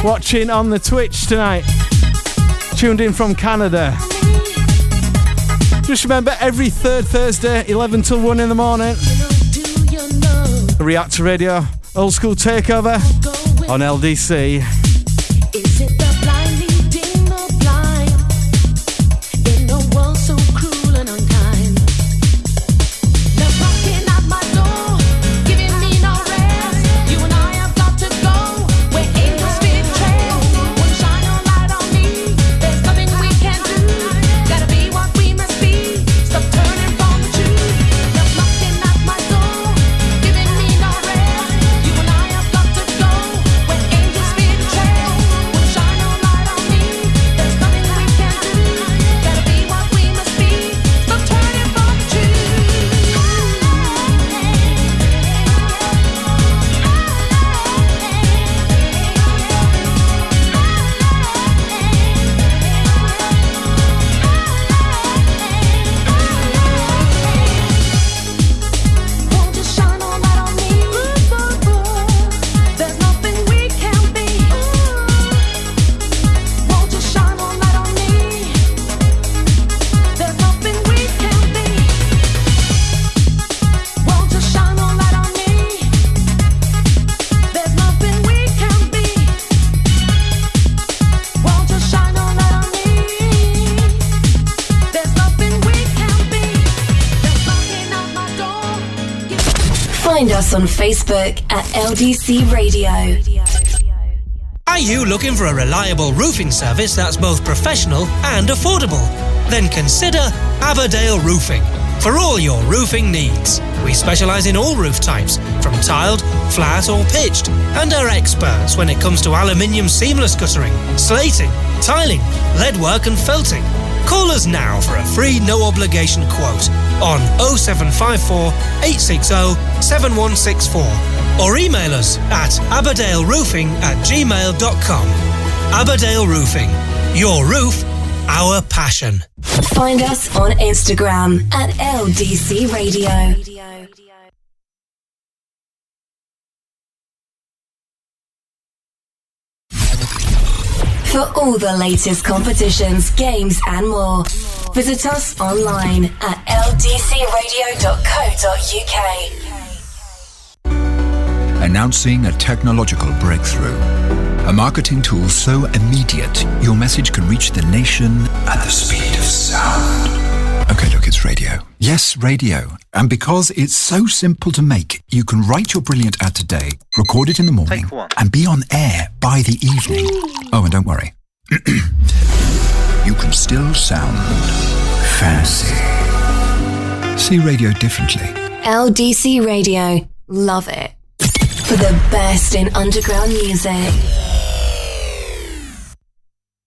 watching on the Twitch tonight. Tuned in from Canada. Just remember, every third Thursday, 11 till 1 in the morning, Reactor Radio, Old School Takeover on LDC. Facebook at LDC Radio. Are you looking for a reliable roofing service that's both professional and affordable? Then consider Aberdale Roofing. For all your roofing needs, we specialise in all roof types, from tiled, flat or pitched, and are experts when it comes to aluminium seamless guttering, slating, tiling, lead work and felting. Call us now for a free no obligation quote on 0754 860 7164 or email us at aberdaleroofing at gmail.com. Aberdale Roofing. Your roof, our passion. Find us on Instagram at LDC Radio. For all the latest competitions, games, and more, visit us online at ldcradio.co.uk. Announcing a technological breakthrough. A marketing tool so immediate your message can reach the nation at the speed of sound. Okay, look, it's radio. Yes, radio. And because it's so simple to make, you can write your brilliant ad today, record it in the morning, and be on air by the evening. Oh, and don't worry. you can still sound fancy. See radio differently. LDC Radio. Love it. For the best in underground music.